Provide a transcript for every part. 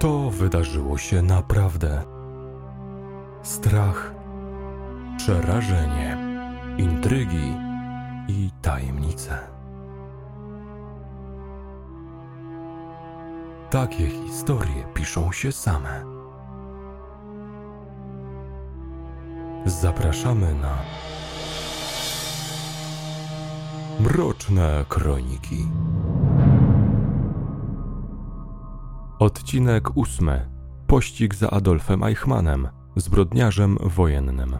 To wydarzyło się naprawdę. Strach, przerażenie, intrygi i tajemnice. Takie historie piszą się same. Zapraszamy na Mroczne Kroniki. Odcinek ósmy. Pościg za Adolfem Eichmannem, zbrodniarzem wojennym.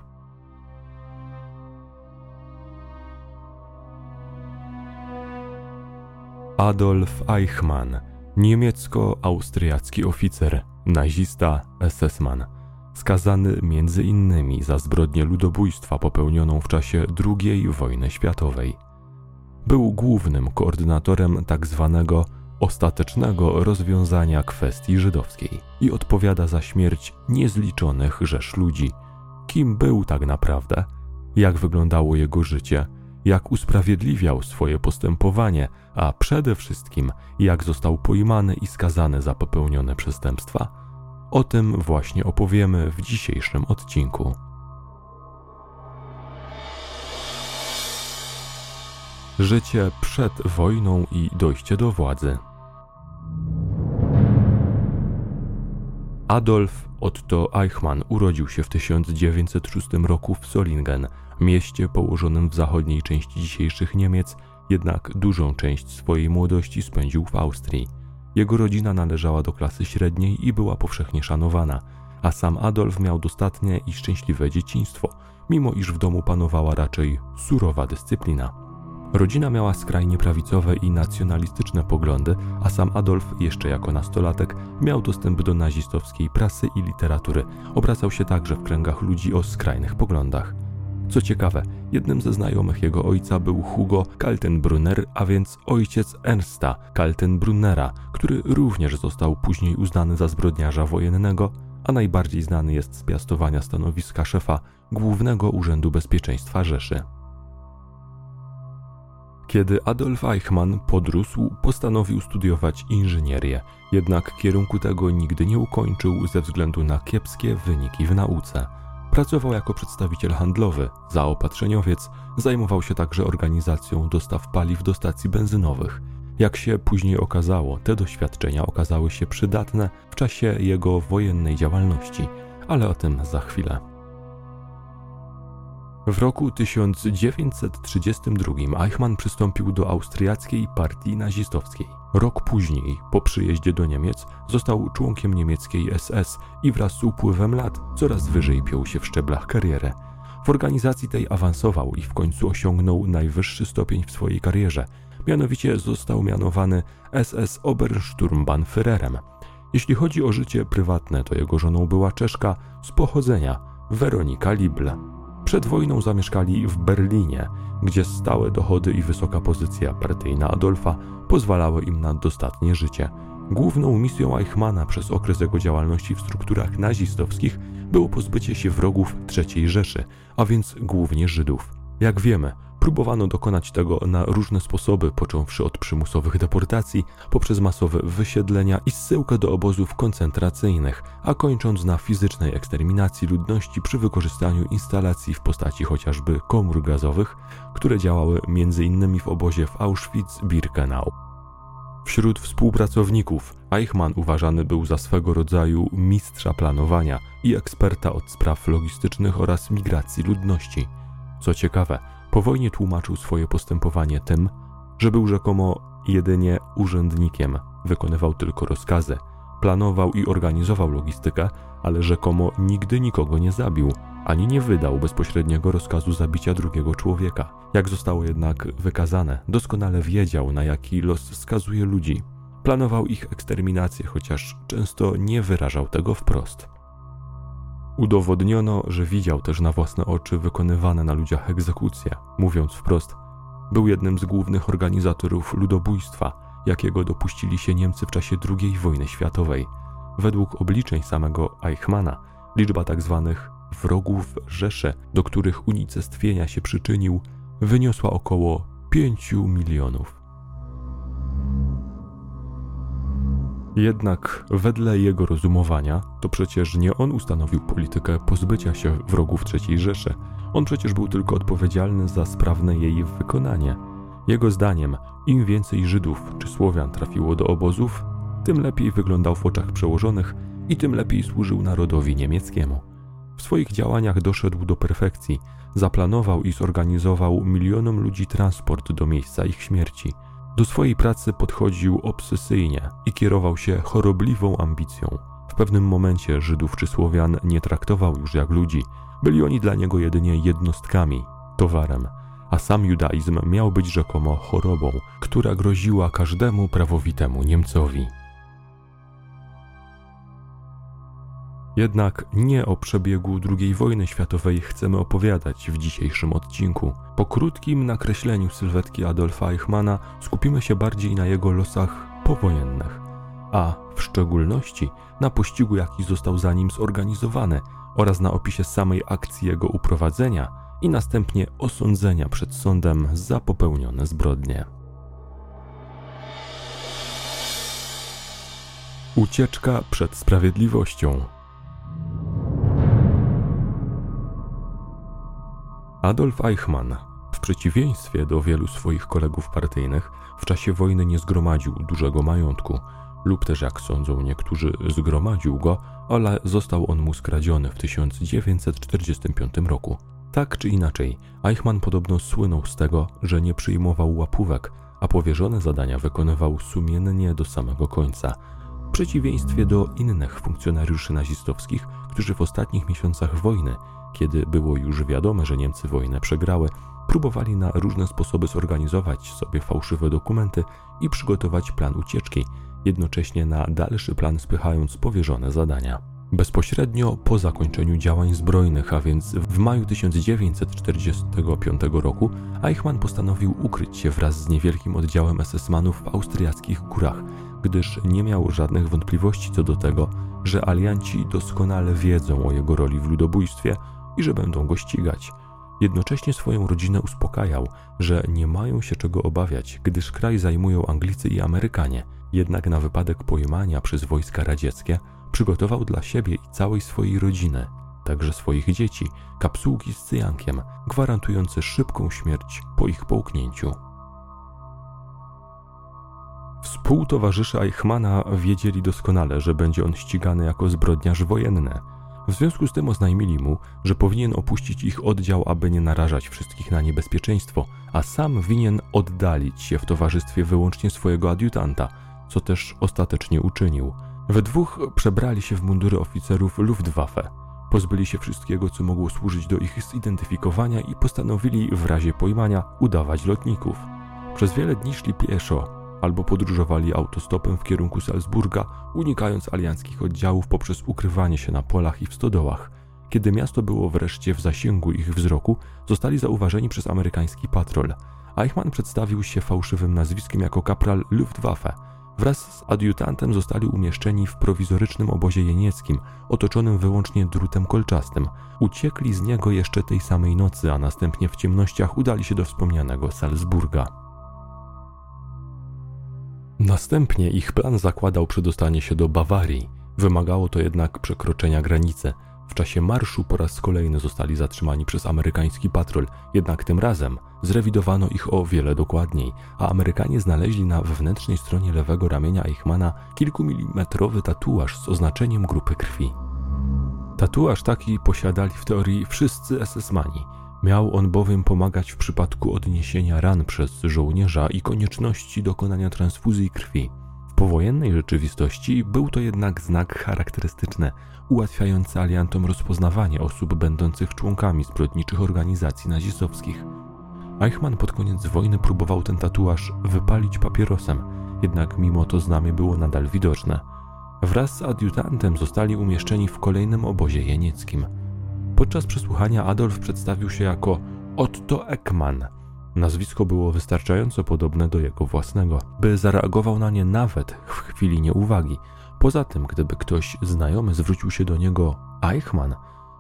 Adolf Eichmann, niemiecko-austriacki oficer, nazista, SS-man, skazany między innymi za zbrodnię ludobójstwa popełnioną w czasie II wojny światowej. Był głównym koordynatorem tzw. Ostatecznego rozwiązania kwestii żydowskiej i odpowiada za śmierć niezliczonych rzesz ludzi. Kim był tak naprawdę? Jak wyglądało jego życie? Jak usprawiedliwiał swoje postępowanie, a przede wszystkim jak został pojmany i skazany za popełnione przestępstwa? O tym właśnie opowiemy w dzisiejszym odcinku. Życie przed wojną i dojście do władzy. Adolf Otto Eichmann urodził się w 1906 roku w Solingen, mieście położonym w zachodniej części dzisiejszych Niemiec, jednak dużą część swojej młodości spędził w Austrii. Jego rodzina należała do klasy średniej i była powszechnie szanowana, a sam Adolf miał dostatnie i szczęśliwe dzieciństwo, mimo iż w domu panowała raczej surowa dyscyplina. Rodzina miała skrajnie prawicowe i nacjonalistyczne poglądy, a sam Adolf, jeszcze jako nastolatek, miał dostęp do nazistowskiej prasy i literatury. Obracał się także w kręgach ludzi o skrajnych poglądach. Co ciekawe, jednym ze znajomych jego ojca był Hugo Kaltenbrunner, a więc ojciec Ernsta Kaltenbrunnera, który również został później uznany za zbrodniarza wojennego, a najbardziej znany jest z piastowania stanowiska szefa Głównego Urzędu Bezpieczeństwa Rzeszy. Kiedy Adolf Eichmann podrósł, postanowił studiować inżynierię, jednak kierunku tego nigdy nie ukończył ze względu na kiepskie wyniki w nauce. Pracował jako przedstawiciel handlowy, zaopatrzeniowiec, zajmował się także organizacją dostaw paliw do stacji benzynowych. Jak się później okazało, te doświadczenia okazały się przydatne w czasie jego wojennej działalności, ale o tym za chwilę. W roku 1932 Eichmann przystąpił do austriackiej partii nazistowskiej. Rok później, po przyjeździe do Niemiec, został członkiem niemieckiej SS i wraz z upływem lat coraz wyżej piął się w szczeblach kariery. W organizacji tej awansował i w końcu osiągnął najwyższy stopień w swojej karierze. Mianowicie został mianowany SS Obersturmbannführerem. Jeśli chodzi o życie prywatne, to jego żoną była Czeszka z pochodzenia Weronika Lible. Przed wojną zamieszkali w Berlinie, gdzie stałe dochody i wysoka pozycja partyjna Adolfa pozwalały im na dostatnie życie. Główną misją Eichmana przez okres jego działalności w strukturach nazistowskich było pozbycie się wrogów III Rzeszy, a więc głównie Żydów. Jak wiemy, Próbowano dokonać tego na różne sposoby, począwszy od przymusowych deportacji, poprzez masowe wysiedlenia i zsyłkę do obozów koncentracyjnych, a kończąc na fizycznej eksterminacji ludności przy wykorzystaniu instalacji w postaci chociażby komór gazowych, które działały m.in. w obozie w Auschwitz-Birkenau. Wśród współpracowników Eichmann uważany był za swego rodzaju mistrza planowania i eksperta od spraw logistycznych oraz migracji ludności. Co ciekawe, po wojnie tłumaczył swoje postępowanie tym, że był rzekomo jedynie urzędnikiem, wykonywał tylko rozkazy, planował i organizował logistykę, ale rzekomo nigdy nikogo nie zabił, ani nie wydał bezpośredniego rozkazu zabicia drugiego człowieka. Jak zostało jednak wykazane, doskonale wiedział, na jaki los skazuje ludzi. Planował ich eksterminację, chociaż często nie wyrażał tego wprost. Udowodniono, że widział też na własne oczy wykonywane na ludziach egzekucje. Mówiąc wprost, był jednym z głównych organizatorów ludobójstwa, jakiego dopuścili się Niemcy w czasie II wojny światowej. Według obliczeń samego Eichmana, liczba tzw. Tak wrogów Rzeszy, do których unicestwienia się przyczynił, wyniosła około 5 milionów. Jednak wedle jego rozumowania, to przecież nie on ustanowił politykę pozbycia się wrogów III Rzeszy. On przecież był tylko odpowiedzialny za sprawne jej wykonanie. Jego zdaniem, im więcej Żydów czy Słowian trafiło do obozów, tym lepiej wyglądał w oczach przełożonych i tym lepiej służył narodowi niemieckiemu. W swoich działaniach doszedł do perfekcji, zaplanował i zorganizował milionom ludzi transport do miejsca ich śmierci. Do swojej pracy podchodził obsesyjnie i kierował się chorobliwą ambicją. W pewnym momencie Żydów czy Słowian nie traktował już jak ludzi, byli oni dla niego jedynie jednostkami, towarem, a sam judaizm miał być rzekomo chorobą, która groziła każdemu prawowitemu Niemcowi. Jednak nie o przebiegu II wojny światowej chcemy opowiadać w dzisiejszym odcinku. Po krótkim nakreśleniu sylwetki Adolfa Eichmana skupimy się bardziej na jego losach powojennych, a w szczególności na pościgu, jaki został za nim zorganizowany oraz na opisie samej akcji jego uprowadzenia i następnie osądzenia przed sądem za popełnione zbrodnie. Ucieczka przed sprawiedliwością. Adolf Eichmann, w przeciwieństwie do wielu swoich kolegów partyjnych, w czasie wojny nie zgromadził dużego majątku, lub też jak sądzą niektórzy, zgromadził go, ale został on mu skradziony w 1945 roku. Tak czy inaczej, Eichmann podobno słynął z tego, że nie przyjmował łapówek, a powierzone zadania wykonywał sumiennie do samego końca. W przeciwieństwie do innych funkcjonariuszy nazistowskich, którzy w ostatnich miesiącach wojny kiedy było już wiadome, że Niemcy wojnę przegrały, próbowali na różne sposoby zorganizować sobie fałszywe dokumenty i przygotować plan ucieczki, jednocześnie na dalszy plan spychając powierzone zadania. Bezpośrednio po zakończeniu działań zbrojnych, a więc w maju 1945 roku, Eichmann postanowił ukryć się wraz z niewielkim oddziałem SS-manów w austriackich górach, gdyż nie miał żadnych wątpliwości co do tego, że alianci doskonale wiedzą o jego roli w ludobójstwie i że będą go ścigać. Jednocześnie swoją rodzinę uspokajał, że nie mają się czego obawiać, gdyż kraj zajmują Anglicy i Amerykanie. Jednak na wypadek pojmania przez wojska radzieckie przygotował dla siebie i całej swojej rodziny, także swoich dzieci, kapsułki z cyjankiem, gwarantujące szybką śmierć po ich połknięciu. Współtowarzysze Eichmana wiedzieli doskonale, że będzie on ścigany jako zbrodniarz wojenny, w związku z tym oznajmili mu, że powinien opuścić ich oddział, aby nie narażać wszystkich na niebezpieczeństwo, a sam winien oddalić się w towarzystwie wyłącznie swojego adiutanta, co też ostatecznie uczynił. We dwóch przebrali się w mundury oficerów Luftwaffe. Pozbyli się wszystkiego, co mogło służyć do ich zidentyfikowania i postanowili w razie pojmania udawać lotników. Przez wiele dni szli pieszo, albo podróżowali autostopem w kierunku Salzburga, unikając alianckich oddziałów poprzez ukrywanie się na polach i w stodołach. Kiedy miasto było wreszcie w zasięgu ich wzroku, zostali zauważeni przez amerykański patrol. Eichmann przedstawił się fałszywym nazwiskiem jako kapral Luftwaffe. Wraz z adiutantem zostali umieszczeni w prowizorycznym obozie jenieckim, otoczonym wyłącznie drutem kolczastym. Uciekli z niego jeszcze tej samej nocy, a następnie w ciemnościach udali się do wspomnianego Salzburga. Następnie ich plan zakładał przedostanie się do Bawarii. Wymagało to jednak przekroczenia granicy. W czasie marszu po raz kolejny zostali zatrzymani przez amerykański patrol, jednak tym razem zrewidowano ich o wiele dokładniej, a Amerykanie znaleźli na wewnętrznej stronie lewego ramienia Eichmana kilkumilimetrowy tatuaż z oznaczeniem grupy krwi. Tatuaż taki posiadali w teorii wszyscy SS-mani – Miał on bowiem pomagać w przypadku odniesienia ran przez żołnierza i konieczności dokonania transfuzji krwi. W powojennej rzeczywistości był to jednak znak charakterystyczny, ułatwiający aliantom rozpoznawanie osób będących członkami zbrodniczych organizacji nazistowskich. Eichmann pod koniec wojny próbował ten tatuaż wypalić papierosem, jednak mimo to znamie było nadal widoczne. Wraz z adiutantem zostali umieszczeni w kolejnym obozie jenieckim – Podczas przesłuchania Adolf przedstawił się jako Otto Ekman. Nazwisko było wystarczająco podobne do jego własnego, by zareagował na nie nawet w chwili nieuwagi. Poza tym, gdyby ktoś znajomy zwrócił się do niego Eichmann,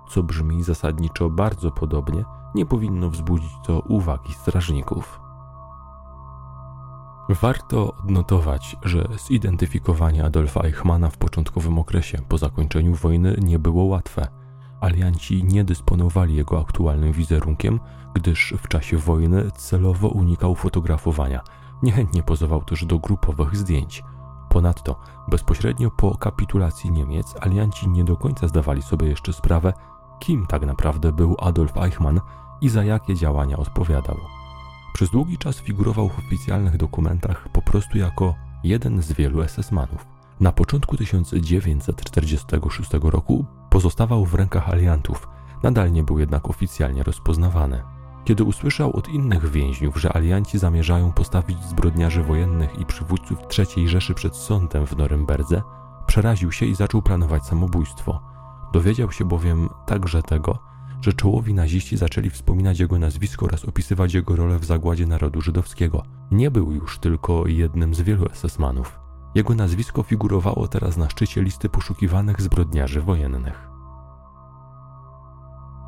co brzmi zasadniczo bardzo podobnie, nie powinno wzbudzić to uwagi strażników. Warto odnotować, że zidentyfikowanie Adolfa Eichmana w początkowym okresie po zakończeniu wojny nie było łatwe. Alianci nie dysponowali jego aktualnym wizerunkiem, gdyż w czasie wojny celowo unikał fotografowania. Niechętnie pozował też do grupowych zdjęć. Ponadto, bezpośrednio po kapitulacji Niemiec, alianci nie do końca zdawali sobie jeszcze sprawę, kim tak naprawdę był Adolf Eichmann i za jakie działania odpowiadał. Przez długi czas figurował w oficjalnych dokumentach po prostu jako jeden z wielu SS-manów. Na początku 1946 roku pozostawał w rękach aliantów, nadal nie był jednak oficjalnie rozpoznawany. Kiedy usłyszał od innych więźniów, że alianci zamierzają postawić zbrodniarzy wojennych i przywódców III Rzeszy przed sądem w Norymberdze, przeraził się i zaczął planować samobójstwo. Dowiedział się bowiem także tego, że czołowi naziści zaczęli wspominać jego nazwisko oraz opisywać jego rolę w zagładzie narodu żydowskiego. Nie był już tylko jednym z wielu SS-manów. Jego nazwisko figurowało teraz na szczycie listy poszukiwanych zbrodniarzy wojennych.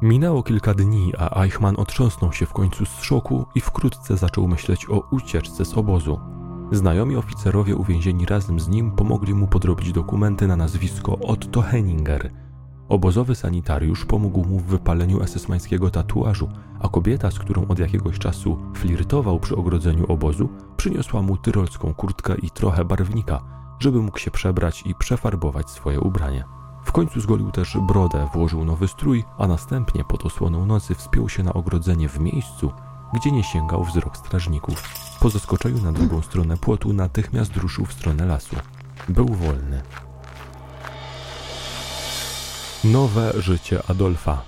Minęło kilka dni, a Eichmann otrząsnął się w końcu z szoku i wkrótce zaczął myśleć o ucieczce z obozu. Znajomi oficerowie uwięzieni razem z nim pomogli mu podrobić dokumenty na nazwisko Otto Henninger – Obozowy sanitariusz pomógł mu w wypaleniu esesmańskiego tatuażu, a kobieta, z którą od jakiegoś czasu flirtował przy ogrodzeniu obozu, przyniosła mu tyrolską kurtkę i trochę barwnika, żeby mógł się przebrać i przefarbować swoje ubranie. W końcu zgolił też brodę, włożył nowy strój, a następnie pod osłoną nocy wspiął się na ogrodzenie w miejscu, gdzie nie sięgał wzrok strażników. Po zeskoczeniu na drugą stronę płotu natychmiast ruszył w stronę lasu. Był wolny. Nowe życie Adolfa.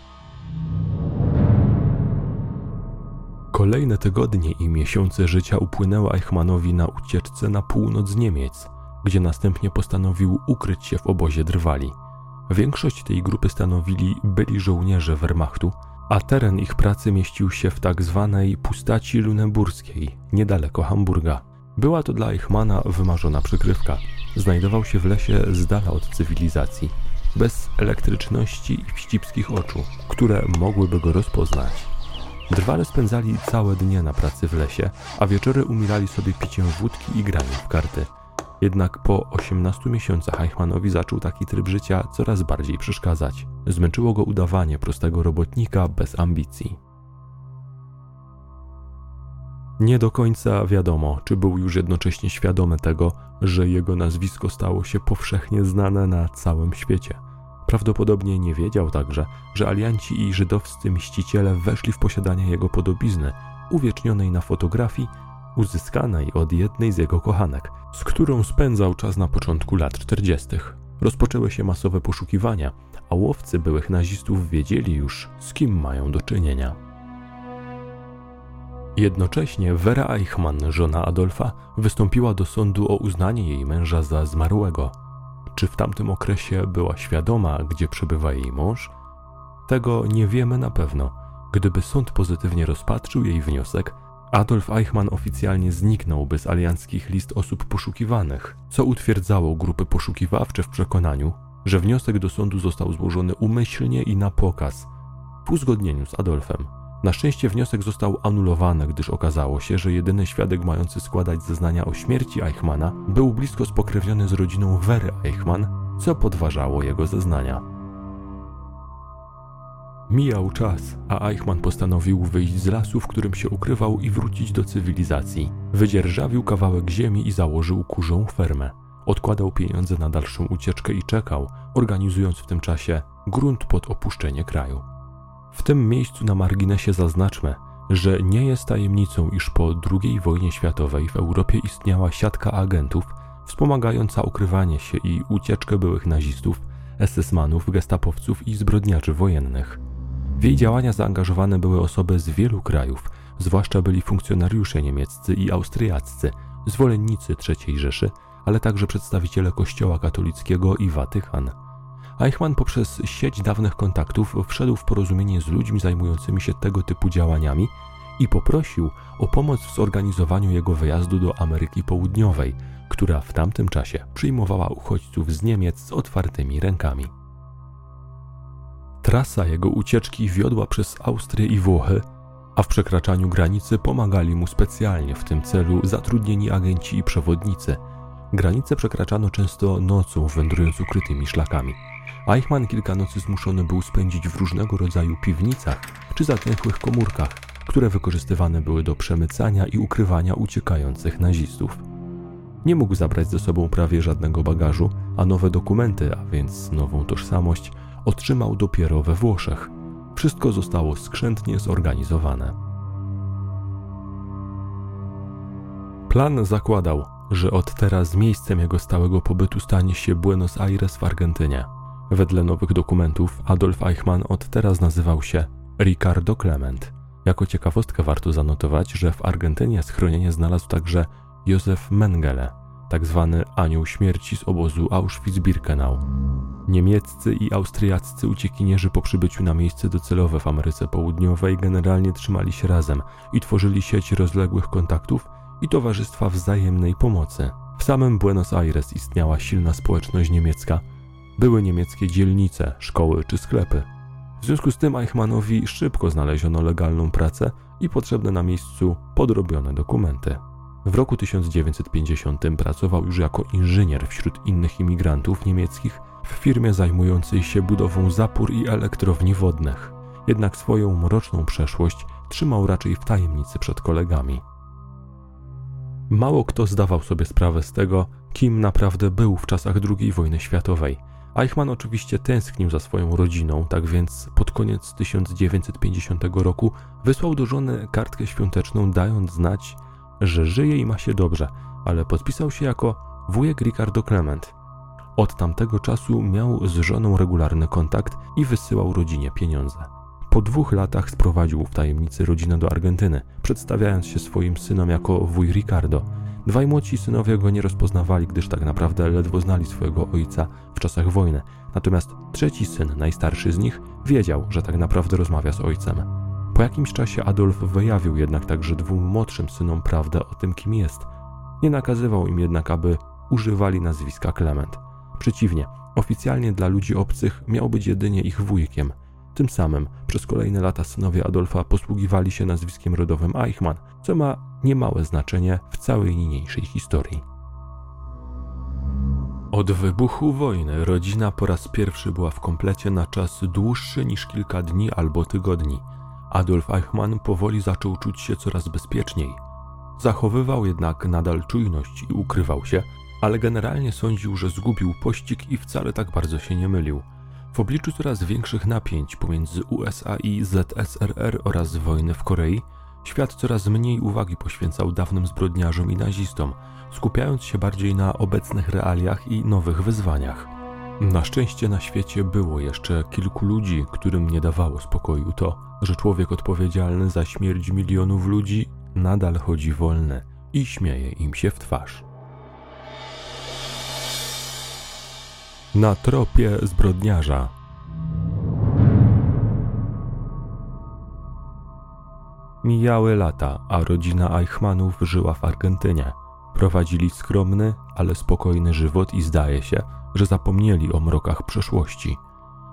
Kolejne tygodnie i miesiące życia upłynęły Eichmannowi na ucieczce na północ Niemiec, gdzie następnie postanowił ukryć się w obozie Drwali. Większość tej grupy stanowili byli żołnierze Wehrmachtu, a teren ich pracy mieścił się w tak zwanej pustaci luneburskiej, niedaleko Hamburga. Była to dla Eichmana wymarzona przykrywka. Znajdował się w lesie z dala od cywilizacji bez elektryczności i wścibskich oczu, które mogłyby go rozpoznać. Drwale spędzali całe dnie na pracy w lesie, a wieczory umilali sobie piciem wódki i graniem w karty. Jednak po 18 miesiącach Eichmannowi zaczął taki tryb życia coraz bardziej przeszkadzać. Zmęczyło go udawanie prostego robotnika bez ambicji. Nie do końca wiadomo, czy był już jednocześnie świadomy tego, że jego nazwisko stało się powszechnie znane na całym świecie. Prawdopodobnie nie wiedział także, że alianci i żydowscy mściciele weszli w posiadanie jego podobizny, uwiecznionej na fotografii, uzyskanej od jednej z jego kochanek, z którą spędzał czas na początku lat 40. Rozpoczęły się masowe poszukiwania, a łowcy byłych nazistów wiedzieli już, z kim mają do czynienia. Jednocześnie Vera Eichmann, żona Adolfa, wystąpiła do sądu o uznanie jej męża za zmarłego. Czy w tamtym okresie była świadoma, gdzie przebywa jej mąż? Tego nie wiemy na pewno. Gdyby sąd pozytywnie rozpatrzył jej wniosek, Adolf Eichmann oficjalnie zniknąłby z alianckich list osób poszukiwanych, co utwierdzało grupy poszukiwawcze w przekonaniu, że wniosek do sądu został złożony umyślnie i na pokaz, w uzgodnieniu z Adolfem. Na szczęście wniosek został anulowany, gdyż okazało się, że jedyny świadek mający składać zeznania o śmierci Eichmana był blisko spokrewniony z rodziną Wery Eichmann, co podważało jego zeznania. Mijał czas, a Eichmann postanowił wyjść z lasu, w którym się ukrywał i wrócić do cywilizacji. Wydzierżawił kawałek ziemi i założył kurzą fermę. Odkładał pieniądze na dalszą ucieczkę i czekał, organizując w tym czasie grunt pod opuszczenie kraju. W tym miejscu na marginesie zaznaczmy, że nie jest tajemnicą, iż po II wojnie światowej w Europie istniała siatka agentów wspomagająca ukrywanie się i ucieczkę byłych nazistów, SS-manów, gestapowców i zbrodniarzy wojennych. W jej działania zaangażowane były osoby z wielu krajów, zwłaszcza byli funkcjonariusze niemieccy i austriaccy, zwolennicy III Rzeszy, ale także przedstawiciele Kościoła katolickiego i Watykan. Eichmann poprzez sieć dawnych kontaktów wszedł w porozumienie z ludźmi zajmującymi się tego typu działaniami i poprosił o pomoc w zorganizowaniu jego wyjazdu do Ameryki Południowej, która w tamtym czasie przyjmowała uchodźców z Niemiec z otwartymi rękami. Trasa jego ucieczki wiodła przez Austrię i Włochy, a w przekraczaniu granicy pomagali mu specjalnie w tym celu zatrudnieni agenci i przewodnicy. Granice przekraczano często nocą, wędrując ukrytymi szlakami. Eichmann kilka nocy zmuszony był spędzić w różnego rodzaju piwnicach czy zaklętych komórkach, które wykorzystywane były do przemycania i ukrywania uciekających nazistów. Nie mógł zabrać ze sobą prawie żadnego bagażu, a nowe dokumenty, a więc nową tożsamość, otrzymał dopiero we Włoszech. Wszystko zostało skrzętnie zorganizowane. Plan zakładał, że od teraz miejscem jego stałego pobytu stanie się Buenos Aires w Argentynie. Wedle nowych dokumentów Adolf Eichmann od teraz nazywał się Ricardo Clement. Jako ciekawostkę warto zanotować, że w Argentynie schronienie znalazł także Józef Mengele, tak zwany anioł śmierci z obozu Auschwitz-Birkenau. Niemieccy i austriaccy uciekinierzy po przybyciu na miejsce docelowe w Ameryce Południowej generalnie trzymali się razem i tworzyli sieć rozległych kontaktów i towarzystwa wzajemnej pomocy. W samym Buenos Aires istniała silna społeczność niemiecka, były niemieckie dzielnice, szkoły czy sklepy. W związku z tym Eichmannowi szybko znaleziono legalną pracę i potrzebne na miejscu podrobione dokumenty. W roku 1950 pracował już jako inżynier wśród innych imigrantów niemieckich w firmie zajmującej się budową zapór i elektrowni wodnych. Jednak swoją mroczną przeszłość trzymał raczej w tajemnicy przed kolegami. Mało kto zdawał sobie sprawę z tego, kim naprawdę był w czasach II wojny światowej. Eichmann oczywiście tęsknił za swoją rodziną, tak więc pod koniec 1950 roku wysłał do żony kartkę świąteczną, dając znać, że żyje i ma się dobrze, ale podpisał się jako wujek Ricardo Clement. Od tamtego czasu miał z żoną regularny kontakt i wysyłał rodzinie pieniądze. Po dwóch latach sprowadził w tajemnicy rodzinę do Argentyny, przedstawiając się swoim synom jako wuj Ricardo. Dwaj młodsi synowie go nie rozpoznawali, gdyż tak naprawdę ledwo znali swojego ojca w czasach wojny. Natomiast trzeci syn, najstarszy z nich, wiedział, że tak naprawdę rozmawia z ojcem. Po jakimś czasie Adolf wyjawił jednak także dwóm młodszym synom prawdę o tym, kim jest. Nie nakazywał im jednak, aby używali nazwiska Clement. Przeciwnie, oficjalnie dla ludzi obcych miał być jedynie ich wujkiem – tym samym przez kolejne lata synowie Adolfa posługiwali się nazwiskiem rodowym Eichmann, co ma niemałe znaczenie w całej niniejszej historii. Od wybuchu wojny rodzina po raz pierwszy była w komplecie na czas dłuższy niż kilka dni albo tygodni. Adolf Eichmann powoli zaczął czuć się coraz bezpieczniej. Zachowywał jednak nadal czujność i ukrywał się, ale generalnie sądził, że zgubił pościg i wcale tak bardzo się nie mylił. W obliczu coraz większych napięć pomiędzy USA i ZSRR oraz wojny w Korei, świat coraz mniej uwagi poświęcał dawnym zbrodniarzom i nazistom, skupiając się bardziej na obecnych realiach i nowych wyzwaniach. Na szczęście na świecie było jeszcze kilku ludzi, którym nie dawało spokoju to, że człowiek odpowiedzialny za śmierć milionów ludzi nadal chodzi wolny i śmieje im się w twarz. na tropie zbrodniarza. Mijały lata, a rodzina Eichmannów żyła w Argentynie. Prowadzili skromny, ale spokojny żywot i zdaje się, że zapomnieli o mrokach przeszłości.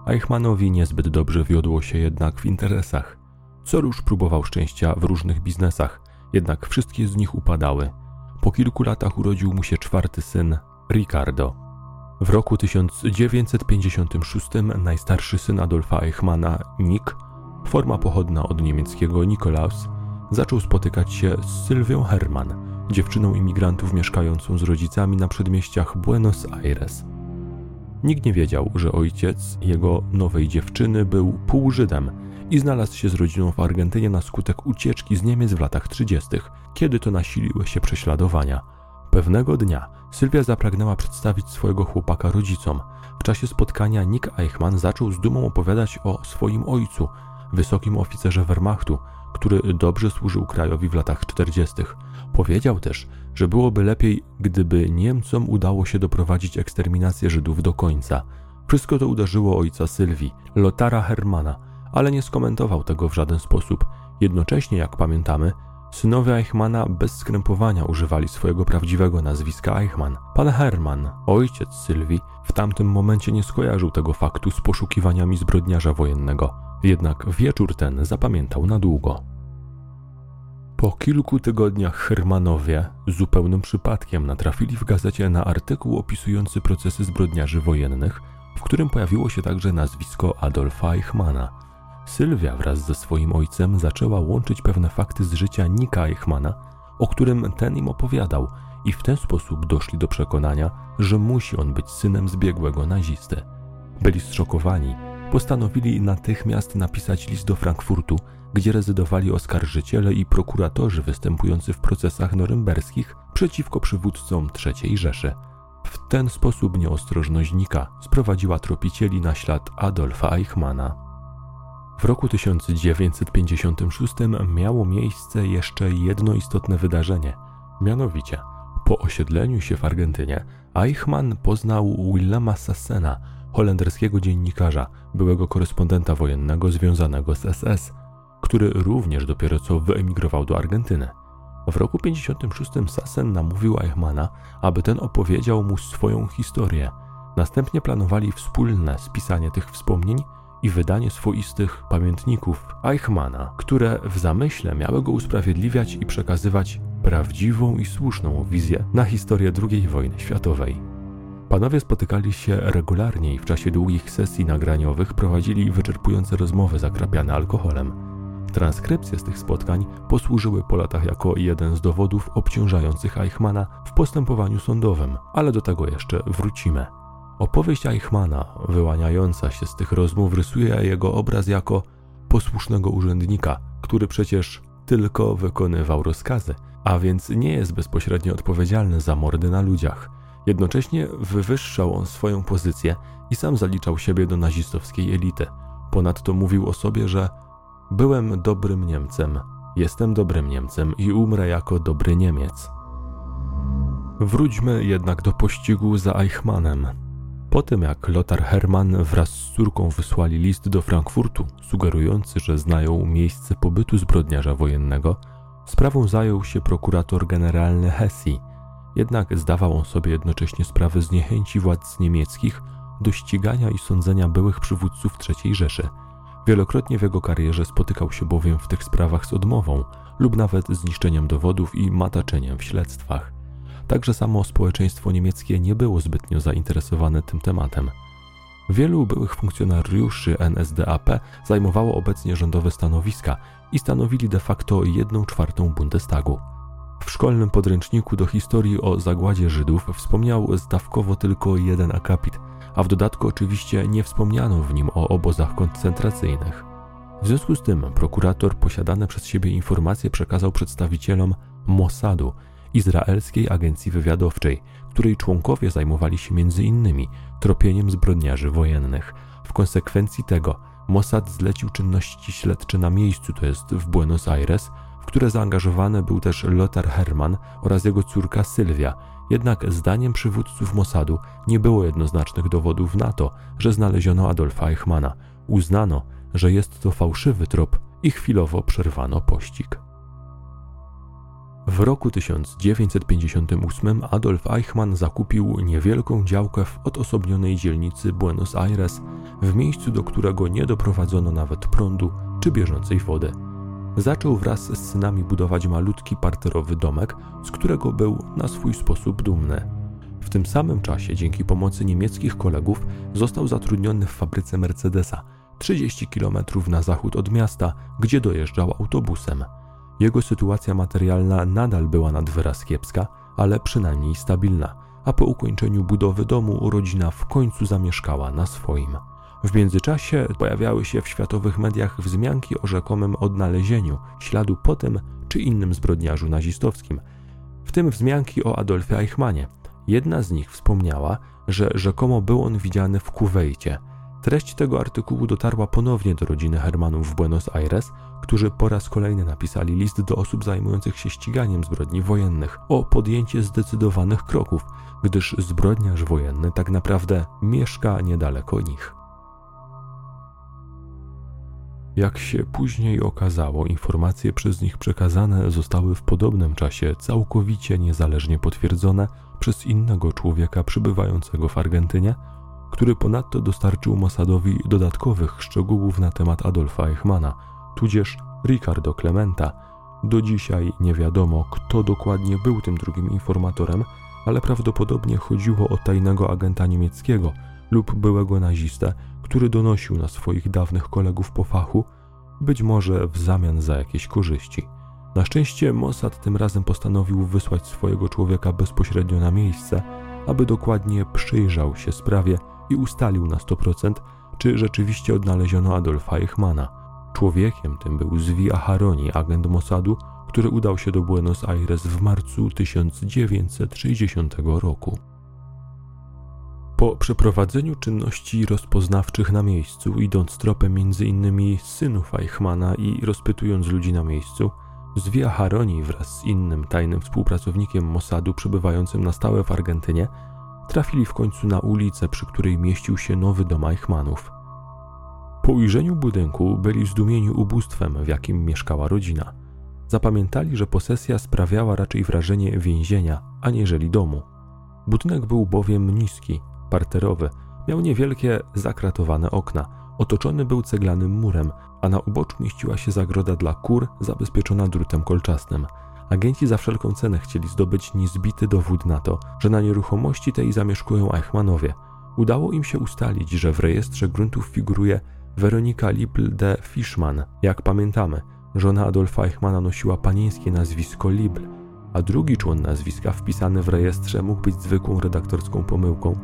Eichmannowi niezbyt dobrze wiodło się jednak w interesach. Róż próbował szczęścia w różnych biznesach, jednak wszystkie z nich upadały. Po kilku latach urodził mu się czwarty syn, Ricardo. W roku 1956 najstarszy syn Adolfa Eichmana, Nick, forma pochodna od niemieckiego Nikolaus, zaczął spotykać się z Sylwią Hermann, dziewczyną imigrantów mieszkającą z rodzicami na przedmieściach Buenos Aires. Nikt nie wiedział, że ojciec jego nowej dziewczyny był półżydem i znalazł się z rodziną w Argentynie na skutek ucieczki z Niemiec w latach 30., kiedy to nasiliły się prześladowania – Pewnego dnia Sylwia zapragnęła przedstawić swojego chłopaka rodzicom. W czasie spotkania Nick Eichmann zaczął z dumą opowiadać o swoim ojcu, wysokim oficerze Wehrmachtu, który dobrze służył krajowi w latach 40. Powiedział też, że byłoby lepiej, gdyby Niemcom udało się doprowadzić eksterminację Żydów do końca. Wszystko to uderzyło ojca Sylwii, Lotara Hermana, ale nie skomentował tego w żaden sposób. Jednocześnie, jak pamiętamy, Synowie Eichmana bez skrępowania używali swojego prawdziwego nazwiska Eichmann. Pan Hermann, ojciec Sylwii, w tamtym momencie nie skojarzył tego faktu z poszukiwaniami zbrodniarza wojennego, jednak wieczór ten zapamiętał na długo. Po kilku tygodniach Hermanowie zupełnym przypadkiem natrafili w gazecie na artykuł opisujący procesy zbrodniarzy wojennych, w którym pojawiło się także nazwisko Adolfa Eichmana. Sylwia wraz ze swoim ojcem zaczęła łączyć pewne fakty z życia Nika Eichmana, o którym ten im opowiadał, i w ten sposób doszli do przekonania, że musi on być synem zbiegłego nazisty. Byli zszokowani, postanowili natychmiast napisać list do Frankfurtu, gdzie rezydowali oskarżyciele i prokuratorzy występujący w procesach norymberskich przeciwko przywódcom III Rzeszy. W ten sposób nieostrożność Nika sprowadziła tropicieli na ślad Adolfa Eichmana. W roku 1956 miało miejsce jeszcze jedno istotne wydarzenie, mianowicie po osiedleniu się w Argentynie Eichmann poznał Willema Sassena, holenderskiego dziennikarza, byłego korespondenta wojennego związanego z SS, który również dopiero co wyemigrował do Argentyny. W roku 56 Sassen namówił Eichmana, aby ten opowiedział mu swoją historię. Następnie planowali wspólne spisanie tych wspomnień i wydanie swoistych pamiętników Eichmana, które w zamyśle miały go usprawiedliwiać i przekazywać prawdziwą i słuszną wizję na historię II wojny światowej. Panowie spotykali się regularnie i w czasie długich sesji nagraniowych prowadzili wyczerpujące rozmowy zakrapiane alkoholem. Transkrypcje z tych spotkań posłużyły po latach jako jeden z dowodów obciążających Eichmana w postępowaniu sądowym, ale do tego jeszcze wrócimy. Opowieść Eichmana, wyłaniająca się z tych rozmów, rysuje jego obraz jako posłusznego urzędnika, który przecież tylko wykonywał rozkazy, a więc nie jest bezpośrednio odpowiedzialny za mordy na ludziach. Jednocześnie wywyższał on swoją pozycję i sam zaliczał siebie do nazistowskiej elity. Ponadto mówił o sobie, że byłem dobrym Niemcem, jestem dobrym Niemcem i umrę jako dobry Niemiec. Wróćmy jednak do pościgu za Eichmannem. Po tym jak Lothar Hermann wraz z córką wysłali list do Frankfurtu, sugerujący, że znają miejsce pobytu zbrodniarza wojennego, sprawą zajął się prokurator generalny Hessi. Jednak zdawał on sobie jednocześnie sprawę z niechęci władz niemieckich do ścigania i sądzenia byłych przywódców III Rzeszy. Wielokrotnie w jego karierze spotykał się bowiem w tych sprawach z odmową lub nawet zniszczeniem dowodów i mataczeniem w śledztwach. Także samo społeczeństwo niemieckie nie było zbytnio zainteresowane tym tematem. Wielu byłych funkcjonariuszy NSDAP zajmowało obecnie rządowe stanowiska i stanowili de facto jedną czwartą Bundestagu. W szkolnym podręczniku do historii o zagładzie Żydów wspomniał zdawkowo tylko jeden akapit, a w dodatku oczywiście nie wspomniano w nim o obozach koncentracyjnych. W związku z tym prokurator posiadane przez siebie informacje przekazał przedstawicielom Mossadu, izraelskiej agencji wywiadowczej, której członkowie zajmowali się m.in. tropieniem zbrodniarzy wojennych. W konsekwencji tego Mossad zlecił czynności śledcze na miejscu, to jest w Buenos Aires, w które zaangażowany był też Lothar Hermann oraz jego córka Sylwia. Jednak zdaniem przywódców Mossadu nie było jednoznacznych dowodów na to, że znaleziono Adolfa Eichmana. Uznano, że jest to fałszywy trop i chwilowo przerwano pościg. W roku 1958 Adolf Eichmann zakupił niewielką działkę w odosobnionej dzielnicy Buenos Aires, w miejscu, do którego nie doprowadzono nawet prądu czy bieżącej wody. Zaczął wraz z synami budować malutki parterowy domek, z którego był na swój sposób dumny. W tym samym czasie, dzięki pomocy niemieckich kolegów, został zatrudniony w fabryce Mercedesa, 30 km na zachód od miasta, gdzie dojeżdżał autobusem. Jego sytuacja materialna nadal była nad wyraz kiepska, ale przynajmniej stabilna, a po ukończeniu budowy domu rodzina w końcu zamieszkała na swoim. W międzyczasie pojawiały się w światowych mediach wzmianki o rzekomym odnalezieniu śladu po tym czy innym zbrodniarzu nazistowskim, w tym wzmianki o Adolfie Eichmanie. Jedna z nich wspomniała, że rzekomo był on widziany w Kuwejcie – Treść tego artykułu dotarła ponownie do rodziny Hermanów w Buenos Aires, którzy po raz kolejny napisali list do osób zajmujących się ściganiem zbrodni wojennych o podjęcie zdecydowanych kroków, gdyż zbrodniarz wojenny tak naprawdę mieszka niedaleko nich. Jak się później okazało, informacje przez nich przekazane zostały w podobnym czasie całkowicie niezależnie potwierdzone przez innego człowieka przybywającego w Argentynie, który ponadto dostarczył Mossadowi dodatkowych szczegółów na temat Adolfa Eichmana, tudzież Ricardo Clementa, Do dzisiaj nie wiadomo, kto dokładnie był tym drugim informatorem, ale prawdopodobnie chodziło o tajnego agenta niemieckiego lub byłego nazistę, który donosił na swoich dawnych kolegów po fachu, być może w zamian za jakieś korzyści. Na szczęście Mossad tym razem postanowił wysłać swojego człowieka bezpośrednio na miejsce, aby dokładnie przyjrzał się sprawie i ustalił na 100%, czy rzeczywiście odnaleziono Adolfa Eichmana. Człowiekiem tym był Zvi Aharoni, agent Mossadu, który udał się do Buenos Aires w marcu 1960 roku. Po przeprowadzeniu czynności rozpoznawczych na miejscu, idąc tropem m.in. synów Eichmana i rozpytując ludzi na miejscu, Zwia Haroni wraz z innym tajnym współpracownikiem Mossadu przebywającym na stałe w Argentynie trafili w końcu na ulicę, przy której mieścił się nowy dom Eichmanów. Po ujrzeniu budynku byli zdumieni ubóstwem, w jakim mieszkała rodzina. Zapamiętali, że posesja sprawiała raczej wrażenie więzienia, aniżeli domu. Budynek był bowiem niski, parterowy, miał niewielkie, zakratowane okna, otoczony był ceglanym murem, a na uboczu mieściła się zagroda dla kur zabezpieczona drutem kolczastym. Agenci za wszelką cenę chcieli zdobyć niezbity dowód na to, że na nieruchomości tej zamieszkują Eichmannowie. Udało im się ustalić, że w rejestrze gruntów figuruje Weronika Lippl de Fischmann. Jak pamiętamy, żona Adolfa Eichmana nosiła panieńskie nazwisko Lippl, a drugi człon nazwiska wpisany w rejestrze mógł być zwykłą redaktorską pomyłką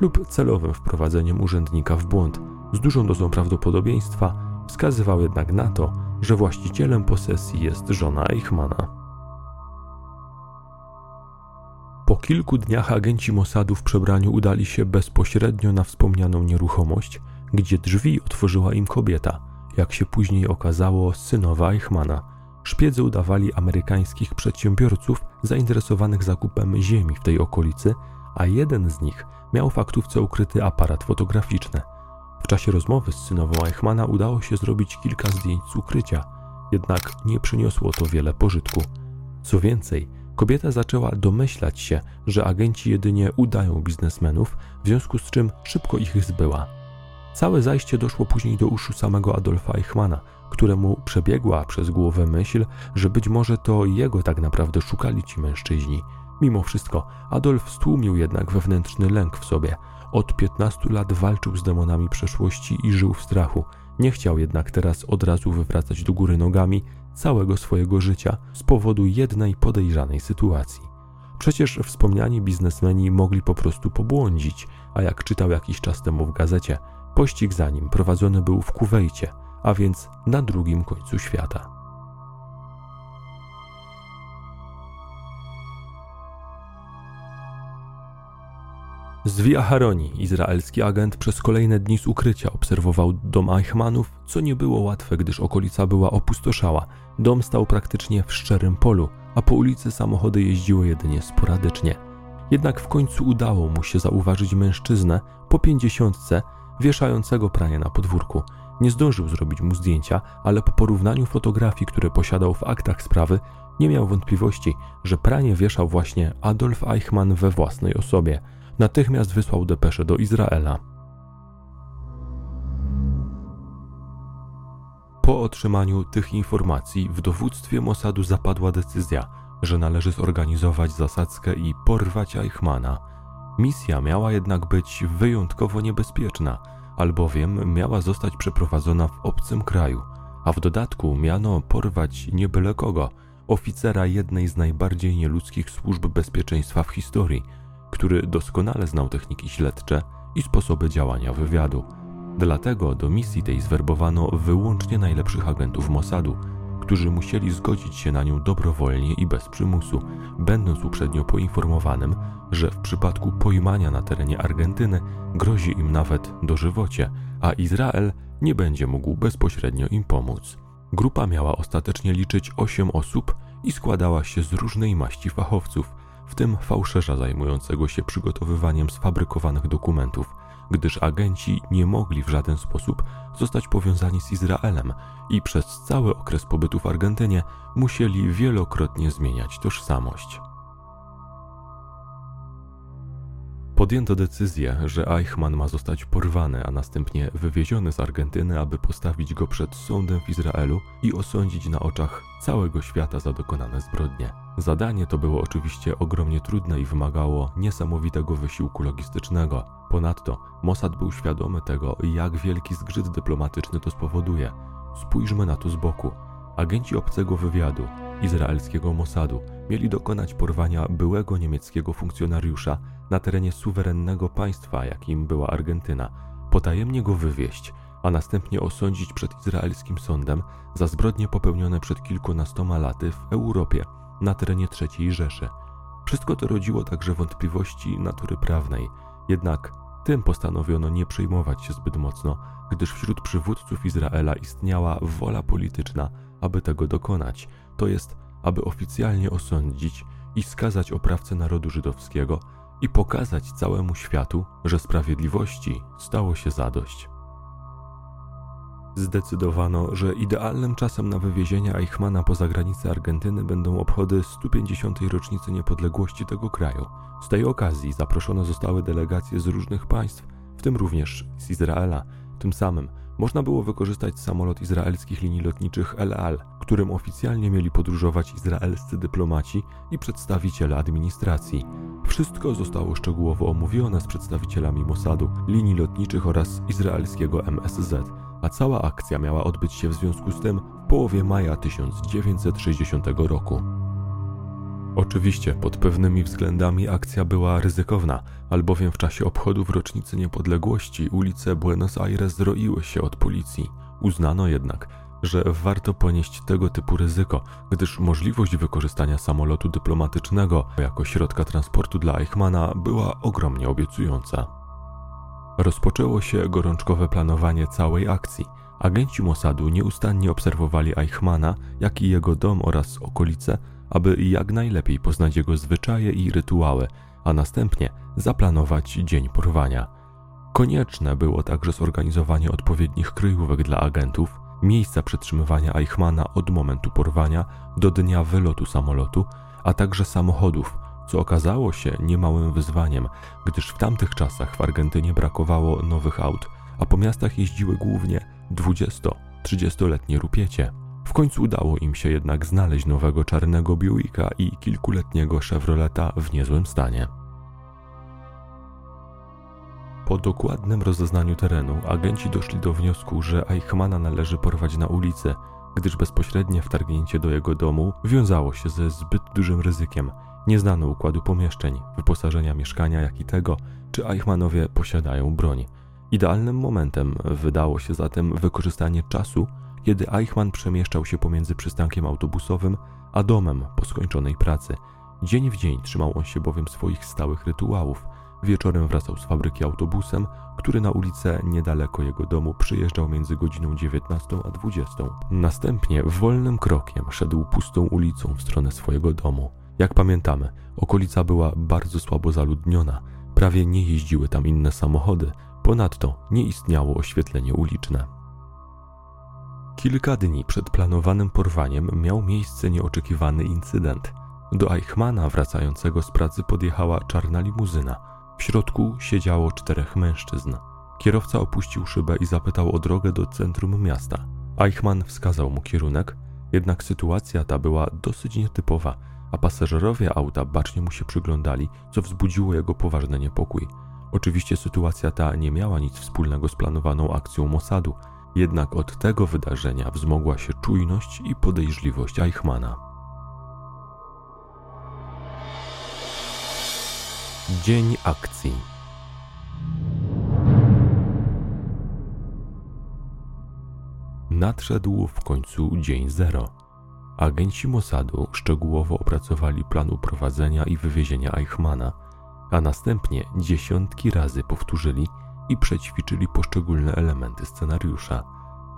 lub celowym wprowadzeniem urzędnika w błąd. Z dużą dozą prawdopodobieństwa wskazywał jednak na to, że właścicielem posesji jest żona Eichmana. Po kilku dniach agenci Mossadu w przebraniu udali się bezpośrednio na wspomnianą nieruchomość, gdzie drzwi otworzyła im kobieta, jak się później okazało, synowa Eichmana. Szpiedzy udawali amerykańskich przedsiębiorców zainteresowanych zakupem ziemi w tej okolicy, a jeden z nich miał w faktówce ukryty aparat fotograficzny. W czasie rozmowy z synową Eichmana udało się zrobić kilka zdjęć z ukrycia, jednak nie przyniosło to wiele pożytku. Co więcej, kobieta zaczęła domyślać się, że agenci jedynie udają biznesmenów, w związku z czym szybko ich zbyła. Całe zajście doszło później do uszu samego Adolfa Eichmana, któremu przebiegła przez głowę myśl, że być może to jego tak naprawdę szukali ci mężczyźni. Mimo wszystko, Adolf stłumił jednak wewnętrzny lęk w sobie. Od 15 lat walczył z demonami przeszłości i żył w strachu. Nie chciał jednak teraz od razu wywracać do góry nogami całego swojego życia z powodu jednej podejrzanej sytuacji. Przecież wspomniani biznesmeni mogli po prostu pobłądzić, a jak czytał jakiś czas temu w gazecie, pościg za nim prowadzony był w Kuwejcie, a więc na drugim końcu świata. Zvi Aharoni, izraelski agent, przez kolejne dni z ukrycia obserwował dom Eichmannów, co nie było łatwe, gdyż okolica była opustoszała. Dom stał praktycznie w szczerym polu, a po ulicy samochody jeździły jedynie sporadycznie. Jednak w końcu udało mu się zauważyć mężczyznę po pięćdziesiątce, wieszającego pranie na podwórku. Nie zdążył zrobić mu zdjęcia, ale po porównaniu fotografii, które posiadał w aktach sprawy, nie miał wątpliwości, że pranie wieszał właśnie Adolf Eichmann we własnej osobie – natychmiast wysłał depeszę do Izraela. Po otrzymaniu tych informacji w dowództwie Mossadu zapadła decyzja, że należy zorganizować zasadzkę i porwać Eichmana. Misja miała jednak być wyjątkowo niebezpieczna, albowiem miała zostać przeprowadzona w obcym kraju, a w dodatku miano porwać nie byle kogo, oficera jednej z najbardziej nieludzkich służb bezpieczeństwa w historii – który doskonale znał techniki śledcze i sposoby działania wywiadu. Dlatego do misji tej zwerbowano wyłącznie najlepszych agentów Mossadu, którzy musieli zgodzić się na nią dobrowolnie i bez przymusu, będąc uprzednio poinformowanym, że w przypadku pojmania na terenie Argentyny grozi im nawet dożywocie, a Izrael nie będzie mógł bezpośrednio im pomóc. Grupa miała ostatecznie liczyć 8 osób i składała się z różnej maści fachowców, w tym fałszerza zajmującego się przygotowywaniem sfabrykowanych dokumentów, gdyż agenci nie mogli w żaden sposób zostać powiązani z Izraelem i przez cały okres pobytu w Argentynie musieli wielokrotnie zmieniać tożsamość. Podjęto decyzję, że Eichmann ma zostać porwany, a następnie wywieziony z Argentyny, aby postawić go przed sądem w Izraelu i osądzić na oczach całego świata za dokonane zbrodnie. Zadanie to było oczywiście ogromnie trudne i wymagało niesamowitego wysiłku logistycznego. Ponadto Mossad był świadomy tego, jak wielki zgrzyt dyplomatyczny to spowoduje. Spójrzmy na to z boku. Agenci obcego wywiadu, izraelskiego Mossadu, mieli dokonać porwania byłego niemieckiego funkcjonariusza na terenie suwerennego państwa, jakim była Argentyna, potajemnie go wywieźć, a następnie osądzić przed izraelskim sądem za zbrodnie popełnione przed kilkunastoma laty w Europie, na terenie III Rzeszy. Wszystko to rodziło także wątpliwości natury prawnej, jednak tym postanowiono nie przejmować się zbyt mocno, gdyż wśród przywódców Izraela istniała wola polityczna, aby tego dokonać, to jest, aby oficjalnie osądzić i skazać oprawcę narodu żydowskiego i pokazać całemu światu, że sprawiedliwości stało się zadość. Zdecydowano, że idealnym czasem na wywiezienie Eichmana poza granice Argentyny będą obchody 150. rocznicy niepodległości tego kraju. Z tej okazji zaproszone zostały delegacje z różnych państw, w tym również z Izraela. Tym samym można było wykorzystać samolot izraelskich linii lotniczych El Al, którym oficjalnie mieli podróżować izraelscy dyplomaci i przedstawiciele administracji. Wszystko zostało szczegółowo omówione z przedstawicielami Mossadu, linii lotniczych oraz izraelskiego MSZ, a cała akcja miała odbyć się w związku z tym w połowie maja 1960 roku. Oczywiście pod pewnymi względami akcja była ryzykowna, albowiem w czasie obchodów rocznicy niepodległości ulice Buenos Aires zroiły się od policji. Uznano jednak, że warto ponieść tego typu ryzyko, gdyż możliwość wykorzystania samolotu dyplomatycznego jako środka transportu dla Eichmana była ogromnie obiecująca. Rozpoczęło się gorączkowe planowanie całej akcji. Agenci Mossadu nieustannie obserwowali Eichmana, jak i jego dom oraz okolice, aby jak najlepiej poznać jego zwyczaje i rytuały, a następnie zaplanować dzień porwania. Konieczne było także zorganizowanie odpowiednich kryjówek dla agentów, miejsca przetrzymywania Eichmana od momentu porwania do dnia wylotu samolotu, a także samochodów, co okazało się niemałym wyzwaniem, gdyż w tamtych czasach w Argentynie brakowało nowych aut, a po miastach jeździły głównie 20-30-letnie rupiecie. W końcu udało im się jednak znaleźć nowego czarnego Buicka i kilkuletniego Chevroleta w niezłym stanie. Po dokładnym rozeznaniu terenu agenci doszli do wniosku, że Eichmana należy porwać na ulicę, gdyż bezpośrednie wtargnięcie do jego domu wiązało się ze zbyt dużym ryzykiem. Nie znano układu pomieszczeń, wyposażenia mieszkania, jak i tego, czy Eichmanowie posiadają broń. Idealnym momentem wydało się zatem wykorzystanie czasu, kiedy Eichmann przemieszczał się pomiędzy przystankiem autobusowym a domem po skończonej pracy. Dzień w dzień trzymał on się bowiem swoich stałych rytuałów. Wieczorem wracał z fabryki autobusem, który na ulicę niedaleko jego domu przyjeżdżał między godziną 19 a 20. Następnie wolnym krokiem szedł pustą ulicą w stronę swojego domu. Jak pamiętamy, okolica była bardzo słabo zaludniona, prawie nie jeździły tam inne samochody, ponadto nie istniało oświetlenie uliczne. Kilka dni przed planowanym porwaniem miał miejsce nieoczekiwany incydent. Do Eichmana wracającego z pracy podjechała czarna limuzyna. W środku siedziało czterech mężczyzn. Kierowca opuścił szybę i zapytał o drogę do centrum miasta. Eichmann wskazał mu kierunek, jednak sytuacja ta była dosyć nietypowa, a pasażerowie auta bacznie mu się przyglądali, co wzbudziło jego poważny niepokój. Oczywiście sytuacja ta nie miała nic wspólnego z planowaną akcją Mossadu, jednak od tego wydarzenia wzmogła się czujność i podejrzliwość Eichmana. Dzień akcji. Nadszedł w końcu dzień zero. Agenci Mossadu szczegółowo opracowali plan uprowadzenia i wywiezienia Eichmana, a następnie dziesiątki razy powtórzyli, i przećwiczyli poszczególne elementy scenariusza.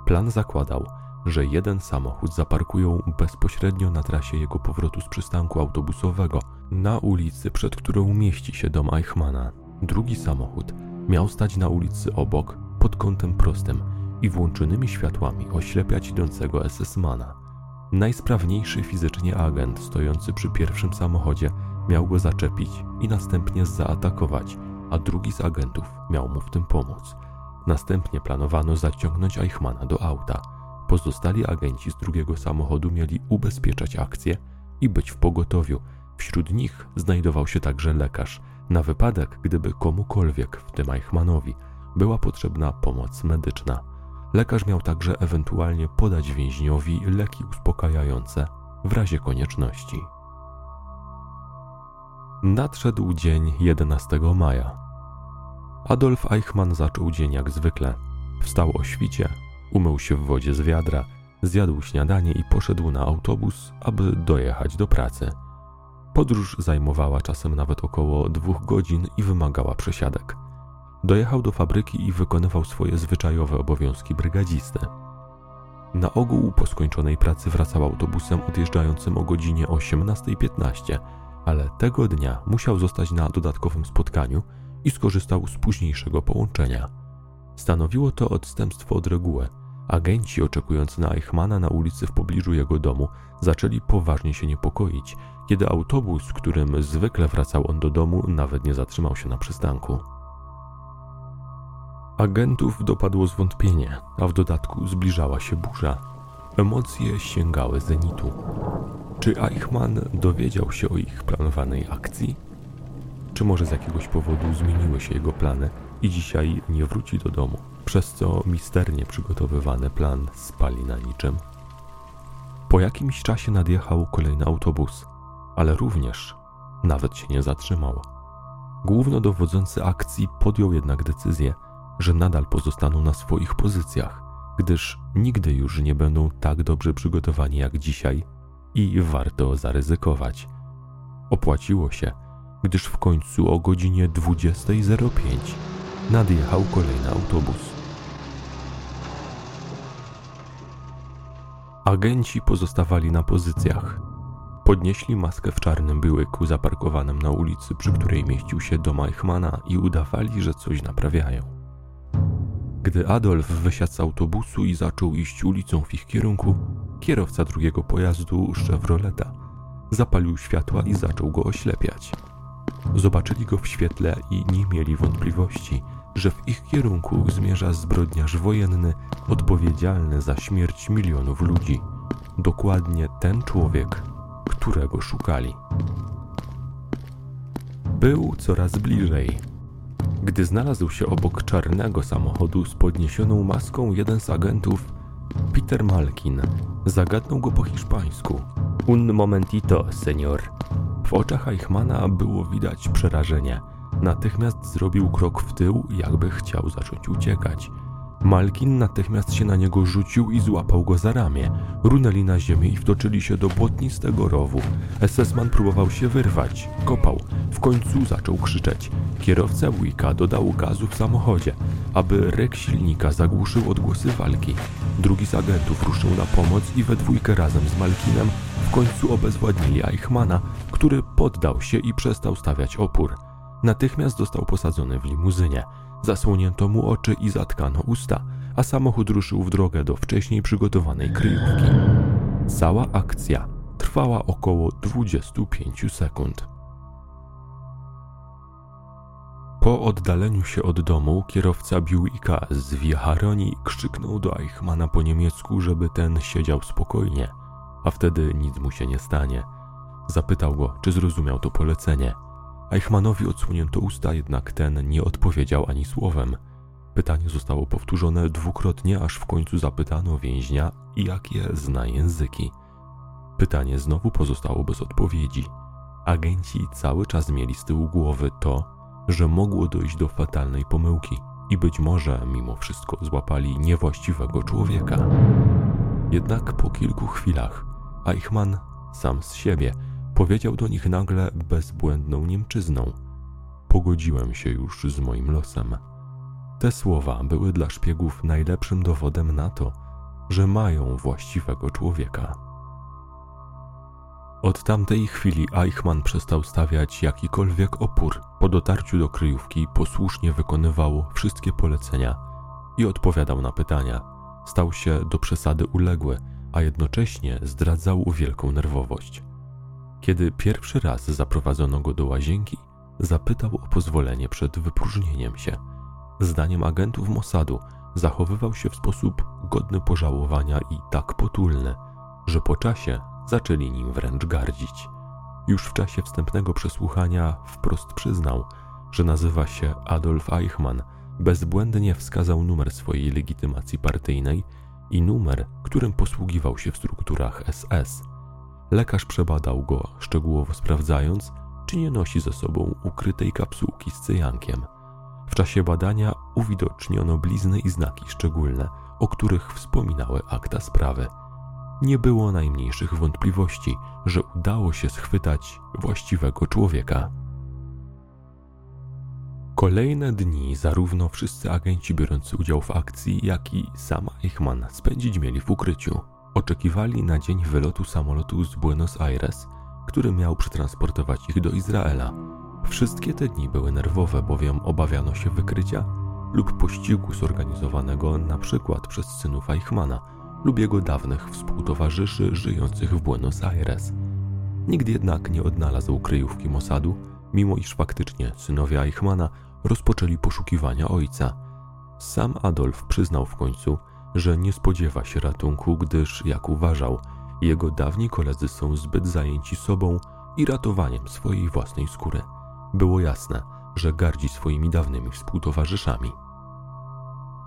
Plan zakładał, że jeden samochód zaparkują bezpośrednio na trasie jego powrotu z przystanku autobusowego, na ulicy, przed którą mieści się dom Eichmana. Drugi samochód miał stać na ulicy obok, pod kątem prostym i włączonymi światłami oślepiać idącego SS-mana. Najsprawniejszy fizycznie agent stojący przy pierwszym samochodzie miał go zaczepić i następnie zaatakować – a drugi z agentów miał mu w tym pomóc. Następnie planowano zaciągnąć Eichmana do auta. Pozostali agenci z drugiego samochodu mieli ubezpieczać akcję i być w pogotowiu. Wśród nich znajdował się także lekarz, na wypadek, gdyby komukolwiek, w tym Eichmanowi, była potrzebna pomoc medyczna. Lekarz miał także ewentualnie podać więźniowi leki uspokajające w razie konieczności. Nadszedł dzień 11 maja. Adolf Eichmann zaczął dzień jak zwykle. Wstał o świcie, umył się w wodzie z wiadra, zjadł śniadanie i poszedł na autobus, aby dojechać do pracy. Podróż zajmowała czasem nawet około dwóch godzin i wymagała przesiadek. Dojechał do fabryki i wykonywał swoje zwyczajowe obowiązki brygadzisty. Na ogół po skończonej pracy wracał autobusem odjeżdżającym o godzinie 18.15, ale tego dnia musiał zostać na dodatkowym spotkaniu i skorzystał z późniejszego połączenia. Stanowiło to odstępstwo od reguły. Agenci oczekujący na Eichmana na ulicy w pobliżu jego domu zaczęli poważnie się niepokoić, kiedy autobus, którym zwykle wracał on do domu, nawet nie zatrzymał się na przystanku. Agentów dopadło zwątpienie, a w dodatku zbliżała się burza. Emocje sięgały zenitu. Czy Eichmann dowiedział się o ich planowanej akcji? Czy może z jakiegoś powodu zmieniły się jego plany i dzisiaj nie wróci do domu, przez co misternie przygotowywany plan spali na niczym? Po jakimś czasie nadjechał kolejny autobus, ale również nawet się nie zatrzymał. Głównodowodzący akcji podjął jednak decyzję, że nadal pozostaną na swoich pozycjach, gdyż nigdy już nie będą tak dobrze przygotowani jak dzisiaj i warto zaryzykować. Opłaciło się, gdyż w końcu o godzinie 20.05 nadjechał kolejny autobus. Agenci pozostawali na pozycjach. Podnieśli maskę w czarnym byłyku zaparkowanym na ulicy, przy której mieścił się dom Eichmana i udawali, że coś naprawiają. Gdy Adolf wysiadł z autobusu i zaczął iść ulicą w ich kierunku, kierowca drugiego pojazdu, Chevroleta, zapalił światła i zaczął go oślepiać. Zobaczyli go w świetle i nie mieli wątpliwości, że w ich kierunku zmierza zbrodniarz wojenny odpowiedzialny za śmierć milionów ludzi. Dokładnie ten człowiek, którego szukali. Był coraz bliżej gdy znalazł się obok czarnego samochodu z podniesioną maską jeden z agentów, Peter Malkin, zagadnął go po hiszpańsku. Un momentito, senior. W oczach Eichmana było widać przerażenie. Natychmiast zrobił krok w tył, jakby chciał zacząć uciekać. Malkin natychmiast się na niego rzucił i złapał go za ramię. Runęli na ziemię i wtoczyli się do błotnistego rowu. SS-man próbował się wyrwać, kopał. W końcu zaczął krzyczeć. Kierowca Wicka dodał gazu w samochodzie, aby rek silnika zagłuszył odgłosy walki. Drugi z agentów ruszył na pomoc i we dwójkę razem z Malkinem w końcu obezwładnili Eichmana, który poddał się i przestał stawiać opór. Natychmiast został posadzony w limuzynie. Zasłonięto mu oczy i zatkano usta, a samochód ruszył w drogę do wcześniej przygotowanej kryjówki. Cała akcja trwała około 25 sekund. Po oddaleniu się od domu kierowca Buicka z Viharoni krzyknął do Eichmana po niemiecku, żeby ten siedział spokojnie, a wtedy nic mu się nie stanie. Zapytał go, czy zrozumiał to polecenie. Eichmannowi odsłonięto usta, jednak ten nie odpowiedział ani słowem. Pytanie zostało powtórzone dwukrotnie, aż w końcu zapytano więźnia, jakie zna języki. Pytanie znowu pozostało bez odpowiedzi. Agenci cały czas mieli z tyłu głowy to, że mogło dojść do fatalnej pomyłki i być może mimo wszystko złapali niewłaściwego człowieka. Jednak po kilku chwilach Eichmann sam z siebie Powiedział do nich nagle bezbłędną Niemczyzną: Pogodziłem się już z moim losem. Te słowa były dla szpiegów najlepszym dowodem na to, że mają właściwego człowieka. Od tamtej chwili Eichmann przestał stawiać jakikolwiek opór. Po dotarciu do kryjówki posłusznie wykonywał wszystkie polecenia i odpowiadał na pytania. Stał się do przesady uległy, a jednocześnie zdradzał wielką nerwowość. Kiedy pierwszy raz zaprowadzono go do łazienki, zapytał o pozwolenie przed wypróżnieniem się. Zdaniem agentów Mossadu zachowywał się w sposób godny pożałowania i tak potulny, że po czasie zaczęli nim wręcz gardzić. Już w czasie wstępnego przesłuchania wprost przyznał, że nazywa się Adolf Eichmann, bezbłędnie wskazał numer swojej legitymacji partyjnej i numer, którym posługiwał się w strukturach SS. Lekarz przebadał go, szczegółowo sprawdzając, czy nie nosi ze sobą ukrytej kapsułki z cyjankiem. W czasie badania uwidoczniono blizny i znaki szczególne, o których wspominały akta sprawy. Nie było najmniejszych wątpliwości, że udało się schwytać właściwego człowieka. Kolejne dni zarówno wszyscy agenci biorący udział w akcji, jak i sam Eichmann spędzić mieli w ukryciu. Oczekiwali na dzień wylotu samolotu z Buenos Aires, który miał przetransportować ich do Izraela. Wszystkie te dni były nerwowe, bowiem obawiano się wykrycia lub pościgu zorganizowanego przykład przez synów Eichmana lub jego dawnych współtowarzyszy żyjących w Buenos Aires. Nikt jednak nie odnalazł kryjówki Mossadu, mimo iż faktycznie synowie Eichmana rozpoczęli poszukiwania ojca. Sam Adolf przyznał w końcu, że nie spodziewa się ratunku, gdyż, jak uważał, jego dawni koledzy są zbyt zajęci sobą i ratowaniem swojej własnej skóry. Było jasne, że gardzi swoimi dawnymi współtowarzyszami.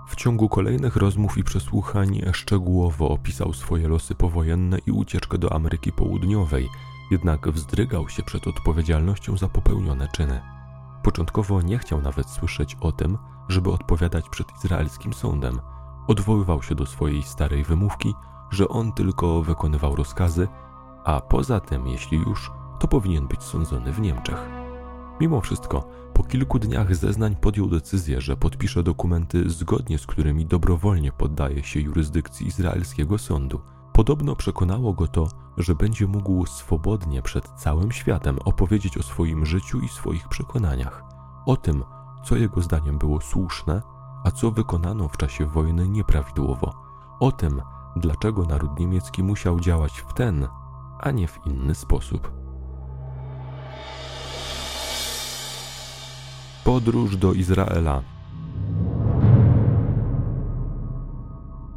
W ciągu kolejnych rozmów i przesłuchań szczegółowo opisał swoje losy powojenne i ucieczkę do Ameryki Południowej, jednak wzdrygał się przed odpowiedzialnością za popełnione czyny. Początkowo nie chciał nawet słyszeć o tym, żeby odpowiadać przed izraelskim sądem. Odwoływał się do swojej starej wymówki, że on tylko wykonywał rozkazy, a poza tym, jeśli już, to powinien być sądzony w Niemczech. Mimo wszystko, po kilku dniach zeznań podjął decyzję, że podpisze dokumenty, zgodnie z którymi dobrowolnie poddaje się jurysdykcji izraelskiego sądu. Podobno przekonało go to, że będzie mógł swobodnie przed całym światem opowiedzieć o swoim życiu i swoich przekonaniach, o tym, co jego zdaniem było słuszne, a co wykonano w czasie wojny nieprawidłowo, o tym, dlaczego naród niemiecki musiał działać w ten, a nie w inny sposób. Podróż do Izraela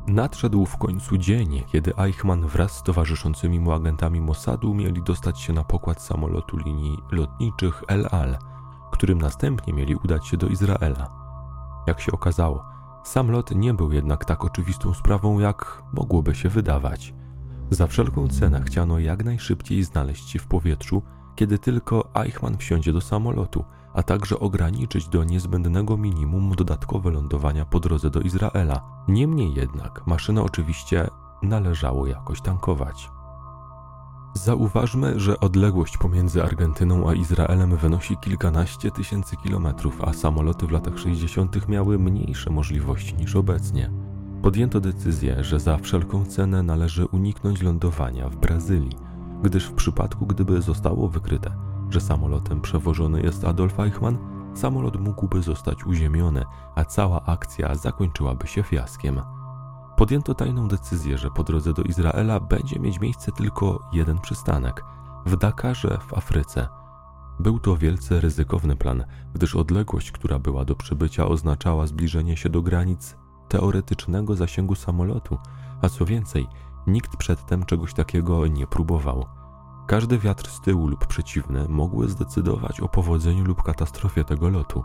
Nadszedł w końcu dzień, kiedy Eichmann wraz z towarzyszącymi mu agentami Mossadu mieli dostać się na pokład samolotu linii lotniczych El Al, którym następnie mieli udać się do Izraela. Jak się okazało, sam lot nie był jednak tak oczywistą sprawą, jak mogłoby się wydawać. Za wszelką cenę chciano jak najszybciej znaleźć się w powietrzu, kiedy tylko Eichmann wsiądzie do samolotu, a także ograniczyć do niezbędnego minimum dodatkowe lądowania po drodze do Izraela. Niemniej jednak maszynę oczywiście należało jakoś tankować. Zauważmy, że odległość pomiędzy Argentyną a Izraelem wynosi kilkanaście tysięcy kilometrów, a samoloty w latach 60. miały mniejsze możliwości niż obecnie. Podjęto decyzję, że za wszelką cenę należy uniknąć lądowania w Brazylii, gdyż w przypadku gdyby zostało wykryte, że samolotem przewożony jest Adolf Eichmann, samolot mógłby zostać uziemiony, a cała akcja zakończyłaby się fiaskiem podjęto tajną decyzję, że po drodze do Izraela będzie mieć miejsce tylko jeden przystanek w Dakarze w Afryce. Był to wielce ryzykowny plan, gdyż odległość, która była do przybycia, oznaczała zbliżenie się do granic teoretycznego zasięgu samolotu, a co więcej, nikt przedtem czegoś takiego nie próbował. Każdy wiatr z tyłu lub przeciwny mogły zdecydować o powodzeniu lub katastrofie tego lotu.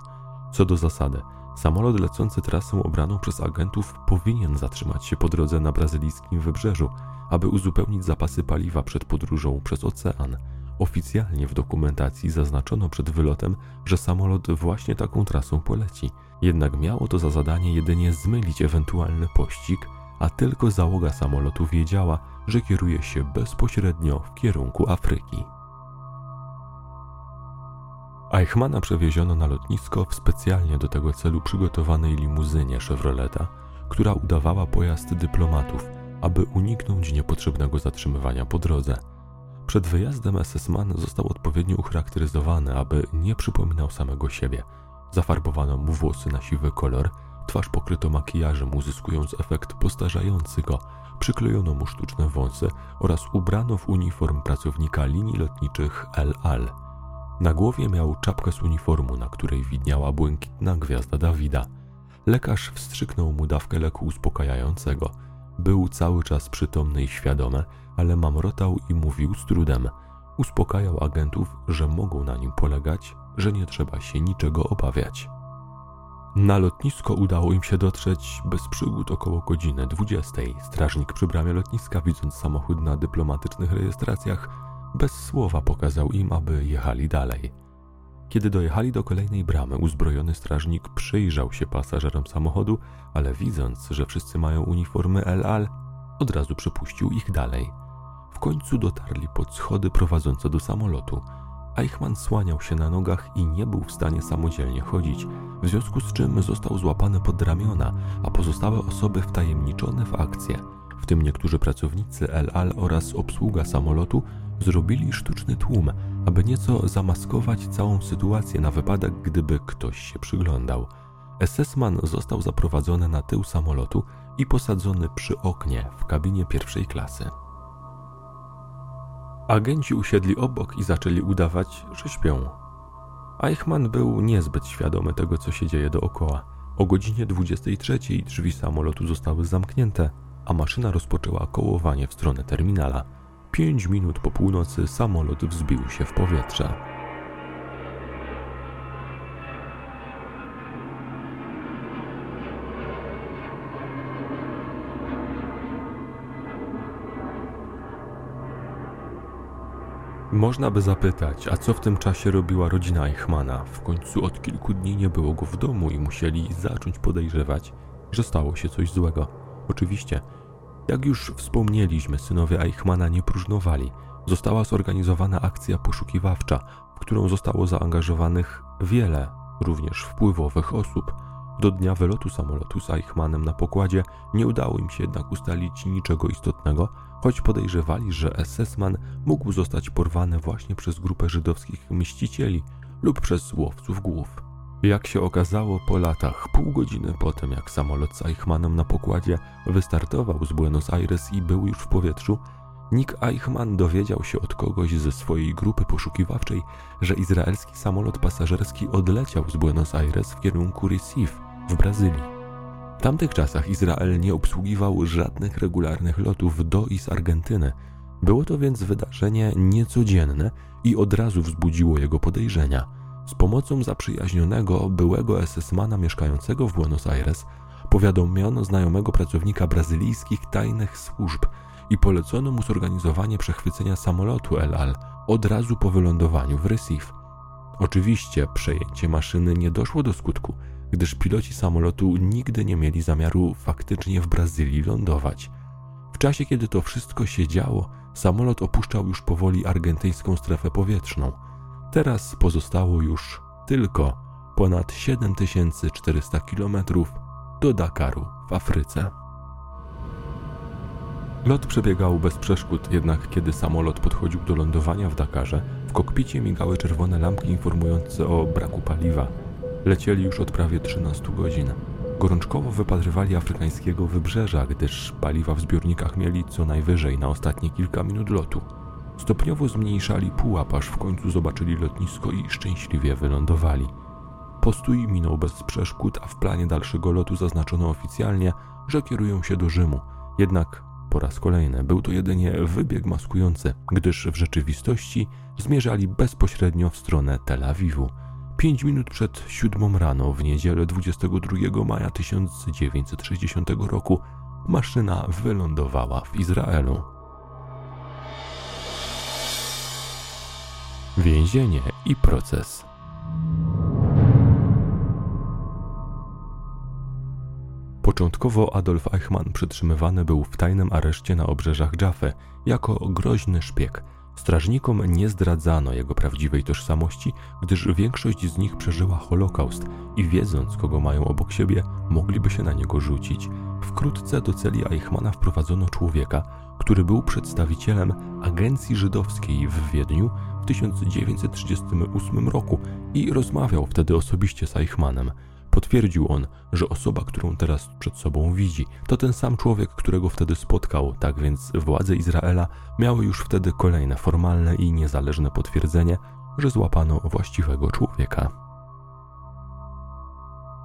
Co do zasady, Samolot lecący trasą obraną przez agentów powinien zatrzymać się po drodze na brazylijskim wybrzeżu, aby uzupełnić zapasy paliwa przed podróżą przez ocean. Oficjalnie w dokumentacji zaznaczono przed wylotem, że samolot właśnie taką trasą poleci. Jednak miało to za zadanie jedynie zmylić ewentualny pościg, a tylko załoga samolotu wiedziała, że kieruje się bezpośrednio w kierunku Afryki. Eichmana przewieziono na lotnisko w specjalnie do tego celu przygotowanej limuzynie Chevroleta, która udawała pojazd dyplomatów, aby uniknąć niepotrzebnego zatrzymywania po drodze. Przed wyjazdem SS-man został odpowiednio ucharakteryzowany, aby nie przypominał samego siebie. Zafarbowano mu włosy na siwy kolor, twarz pokryto makijażem, uzyskując efekt postarzający go, przyklejono mu sztuczne wąsy oraz ubrano w uniform pracownika linii lotniczych El Al. Na głowie miał czapkę z uniformu, na której widniała błękitna gwiazda Dawida. Lekarz wstrzyknął mu dawkę leku uspokajającego. Był cały czas przytomny i świadomy, ale mamrotał i mówił z trudem. Uspokajał agentów, że mogą na nim polegać, że nie trzeba się niczego obawiać. Na lotnisko udało im się dotrzeć bez przygód około godziny 20. Strażnik przy bramie lotniska, widząc samochód na dyplomatycznych rejestracjach, bez słowa pokazał im, aby jechali dalej. Kiedy dojechali do kolejnej bramy, uzbrojony strażnik przyjrzał się pasażerom samochodu, ale widząc, że wszyscy mają uniformy LAL, od razu przepuścił ich dalej. W końcu dotarli pod schody prowadzące do samolotu. Eichmann słaniał się na nogach i nie był w stanie samodzielnie chodzić, w związku z czym został złapany pod ramiona, a pozostałe osoby wtajemniczone w akcję, w tym niektórzy pracownicy El Al oraz obsługa samolotu, zrobili sztuczny tłum, aby nieco zamaskować całą sytuację na wypadek, gdyby ktoś się przyglądał. SS-man został zaprowadzony na tył samolotu i posadzony przy oknie w kabinie pierwszej klasy. Agenci usiedli obok i zaczęli udawać, że śpią. Eichmann był niezbyt świadomy tego, co się dzieje dookoła. O godzinie 23 drzwi samolotu zostały zamknięte, a maszyna rozpoczęła kołowanie w stronę terminala. Pięć minut po północy samolot wzbił się w powietrze. Można by zapytać, a co w tym czasie robiła rodzina Eichmana? W końcu od kilku dni nie było go w domu i musieli zacząć podejrzewać, że stało się coś złego. Oczywiście, jak już wspomnieliśmy, synowie Eichmana nie próżnowali. Została zorganizowana akcja poszukiwawcza, w którą zostało zaangażowanych wiele, również wpływowych osób. Do dnia wylotu samolotu z Eichmannem na pokładzie nie udało im się jednak ustalić niczego istotnego, choć podejrzewali, że SS-man mógł zostać porwany właśnie przez grupę żydowskich mścicieli lub przez łowców głów. Jak się okazało po latach, pół godziny po tym jak samolot z Eichmannem na pokładzie wystartował z Buenos Aires i był już w powietrzu, Nick Eichmann dowiedział się od kogoś ze swojej grupy poszukiwawczej, że izraelski samolot pasażerski odleciał z Buenos Aires w kierunku Recife w Brazylii. W tamtych czasach Izrael nie obsługiwał żadnych regularnych lotów do i z Argentyny. Było to więc wydarzenie niecodzienne i od razu wzbudziło jego podejrzenia – z pomocą zaprzyjaźnionego byłego SS-mana mieszkającego w Buenos Aires powiadomiono znajomego pracownika brazylijskich tajnych służb i polecono mu zorganizowanie przechwycenia samolotu El Al od razu po wylądowaniu w Recife. Oczywiście przejęcie maszyny nie doszło do skutku, gdyż piloci samolotu nigdy nie mieli zamiaru faktycznie w Brazylii lądować. W czasie, kiedy to wszystko się działo, samolot opuszczał już powoli argentyńską strefę powietrzną – Teraz pozostało już tylko ponad 7400 km do Dakaru w Afryce. Lot przebiegał bez przeszkód, jednak kiedy samolot podchodził do lądowania w Dakarze, w kokpicie migały czerwone lampki informujące o braku paliwa. Lecieli już od prawie 13 godzin. Gorączkowo wypatrywali afrykańskiego wybrzeża, gdyż paliwa w zbiornikach mieli co najwyżej na ostatnie kilka minut lotu. Stopniowo zmniejszali pułap, aż w końcu zobaczyli lotnisko i szczęśliwie wylądowali. Postój minął bez przeszkód, a w planie dalszego lotu zaznaczono oficjalnie, że kierują się do Rzymu. Jednak po raz kolejny był to jedynie wybieg maskujący, gdyż w rzeczywistości zmierzali bezpośrednio w stronę Tel Awiwu. Pięć minut przed siódmą rano w niedzielę 22 maja 1960 roku maszyna wylądowała w Izraelu. Więzienie i proces. Początkowo Adolf Eichmann przytrzymywany był w tajnym areszcie na obrzeżach Jaffy jako groźny szpieg. Strażnikom nie zdradzano jego prawdziwej tożsamości, gdyż większość z nich przeżyła Holokaust i wiedząc, kogo mają obok siebie, mogliby się na niego rzucić. Wkrótce do celi Eichmana wprowadzono człowieka, który był przedstawicielem agencji żydowskiej w Wiedniu w 1938 roku i rozmawiał wtedy osobiście z Eichmannem. Potwierdził on, że osoba, którą teraz przed sobą widzi, to ten sam człowiek, którego wtedy spotkał, tak więc władze Izraela miały już wtedy kolejne formalne i niezależne potwierdzenie, że złapano właściwego człowieka.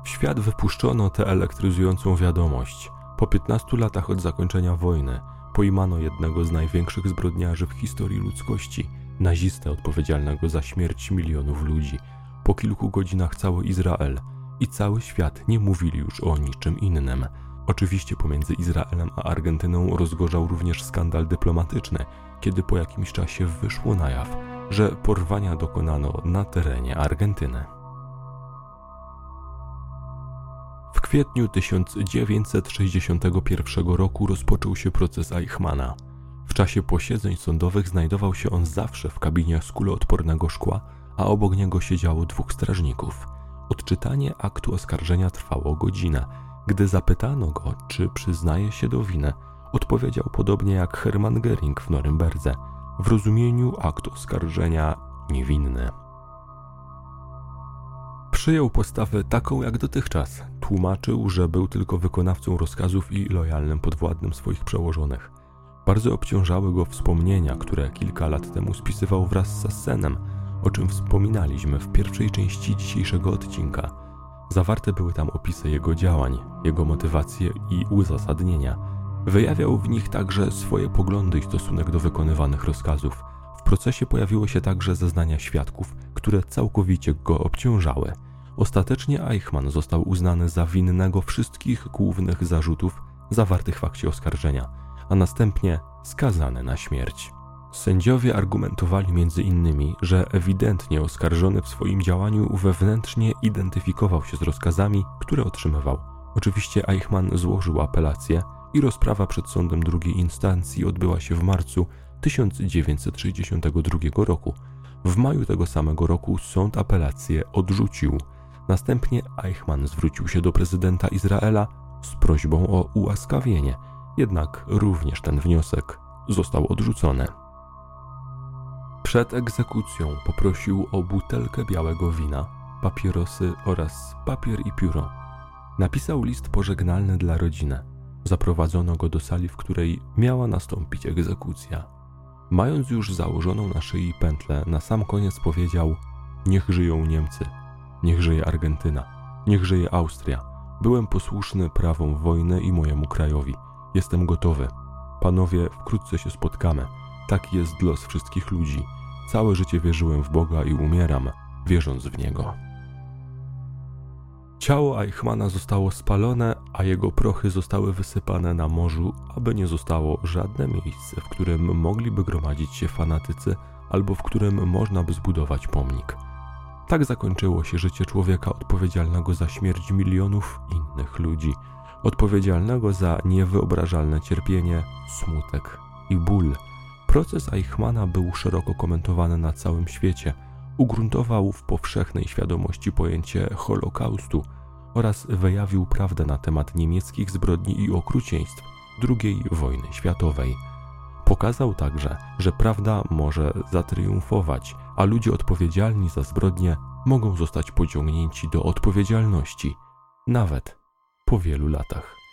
W świat wypuszczono tę elektryzującą wiadomość. Po 15 latach od zakończenia wojny pojmano jednego z największych zbrodniarzy w historii ludzkości, nazistę odpowiedzialnego za śmierć milionów ludzi. Po kilku godzinach cały Izrael i cały świat nie mówili już o niczym innym. Oczywiście pomiędzy Izraelem a Argentyną rozgorzał również skandal dyplomatyczny, kiedy po jakimś czasie wyszło na jaw, że porwania dokonano na terenie Argentyny. W kwietniu 1961 roku rozpoczął się proces Eichmana. Czasie posiedzeń sądowych znajdował się on zawsze w kabinie z kuloodpornego szkła, a obok niego siedziało dwóch strażników. Odczytanie aktu oskarżenia trwało godzinę. Gdy zapytano go, czy przyznaje się do winy, odpowiedział podobnie jak Hermann Göring w Norymberdze, w rozumieniu aktu oskarżenia niewinny. Przyjął postawę taką jak dotychczas. Tłumaczył, że był tylko wykonawcą rozkazów i lojalnym podwładnym swoich przełożonych. Bardzo obciążały go wspomnienia, które kilka lat temu spisywał wraz z Sassenem, o czym wspominaliśmy w pierwszej części dzisiejszego odcinka. Zawarte były tam opisy jego działań, jego motywacje i uzasadnienia. Wyjawiał w nich także swoje poglądy i stosunek do wykonywanych rozkazów. W procesie pojawiły się także zeznania świadków, które całkowicie go obciążały. Ostatecznie Eichmann został uznany za winnego wszystkich głównych zarzutów zawartych w akcie oskarżenia, a następnie skazany na śmierć. Sędziowie argumentowali między innymi, że ewidentnie oskarżony w swoim działaniu wewnętrznie identyfikował się z rozkazami, które otrzymywał. Oczywiście Eichmann złożył apelację i rozprawa przed sądem drugiej instancji odbyła się w marcu 1962 roku. W maju tego samego roku sąd apelację odrzucił. Następnie Eichmann zwrócił się do prezydenta Izraela z prośbą o ułaskawienie, jednak również ten wniosek został odrzucony. Przed egzekucją poprosił o butelkę białego wina, papierosy oraz papier i pióro. Napisał list pożegnalny dla rodziny. Zaprowadzono go do sali, w której miała nastąpić egzekucja. Mając już założoną na szyi pętlę, na sam koniec powiedział: Niech żyją Niemcy, niech żyje Argentyna, niech żyje Austria. Byłem posłuszny prawom wojny i mojemu krajowi. Jestem gotowy. Panowie, wkrótce się spotkamy. Taki jest los wszystkich ludzi. Całe życie wierzyłem w Boga i umieram, wierząc w Niego. Ciało Eichmana zostało spalone, a jego prochy zostały wysypane na morzu, aby nie zostało żadne miejsce, w którym mogliby gromadzić się fanatycy albo w którym można by zbudować pomnik. Tak zakończyło się życie człowieka odpowiedzialnego za śmierć milionów innych ludzi, odpowiedzialnego za niewyobrażalne cierpienie, smutek i ból Proces Eichmana był szeroko komentowany na całym świecie. Ugruntował w powszechnej świadomości pojęcie Holokaustu oraz wyjawił prawdę na temat niemieckich zbrodni i okrucieństw II wojny światowej. Pokazał także, że prawda może zatriumfować, a ludzie odpowiedzialni za zbrodnie mogą zostać pociągnięci do odpowiedzialności, nawet po wielu latach.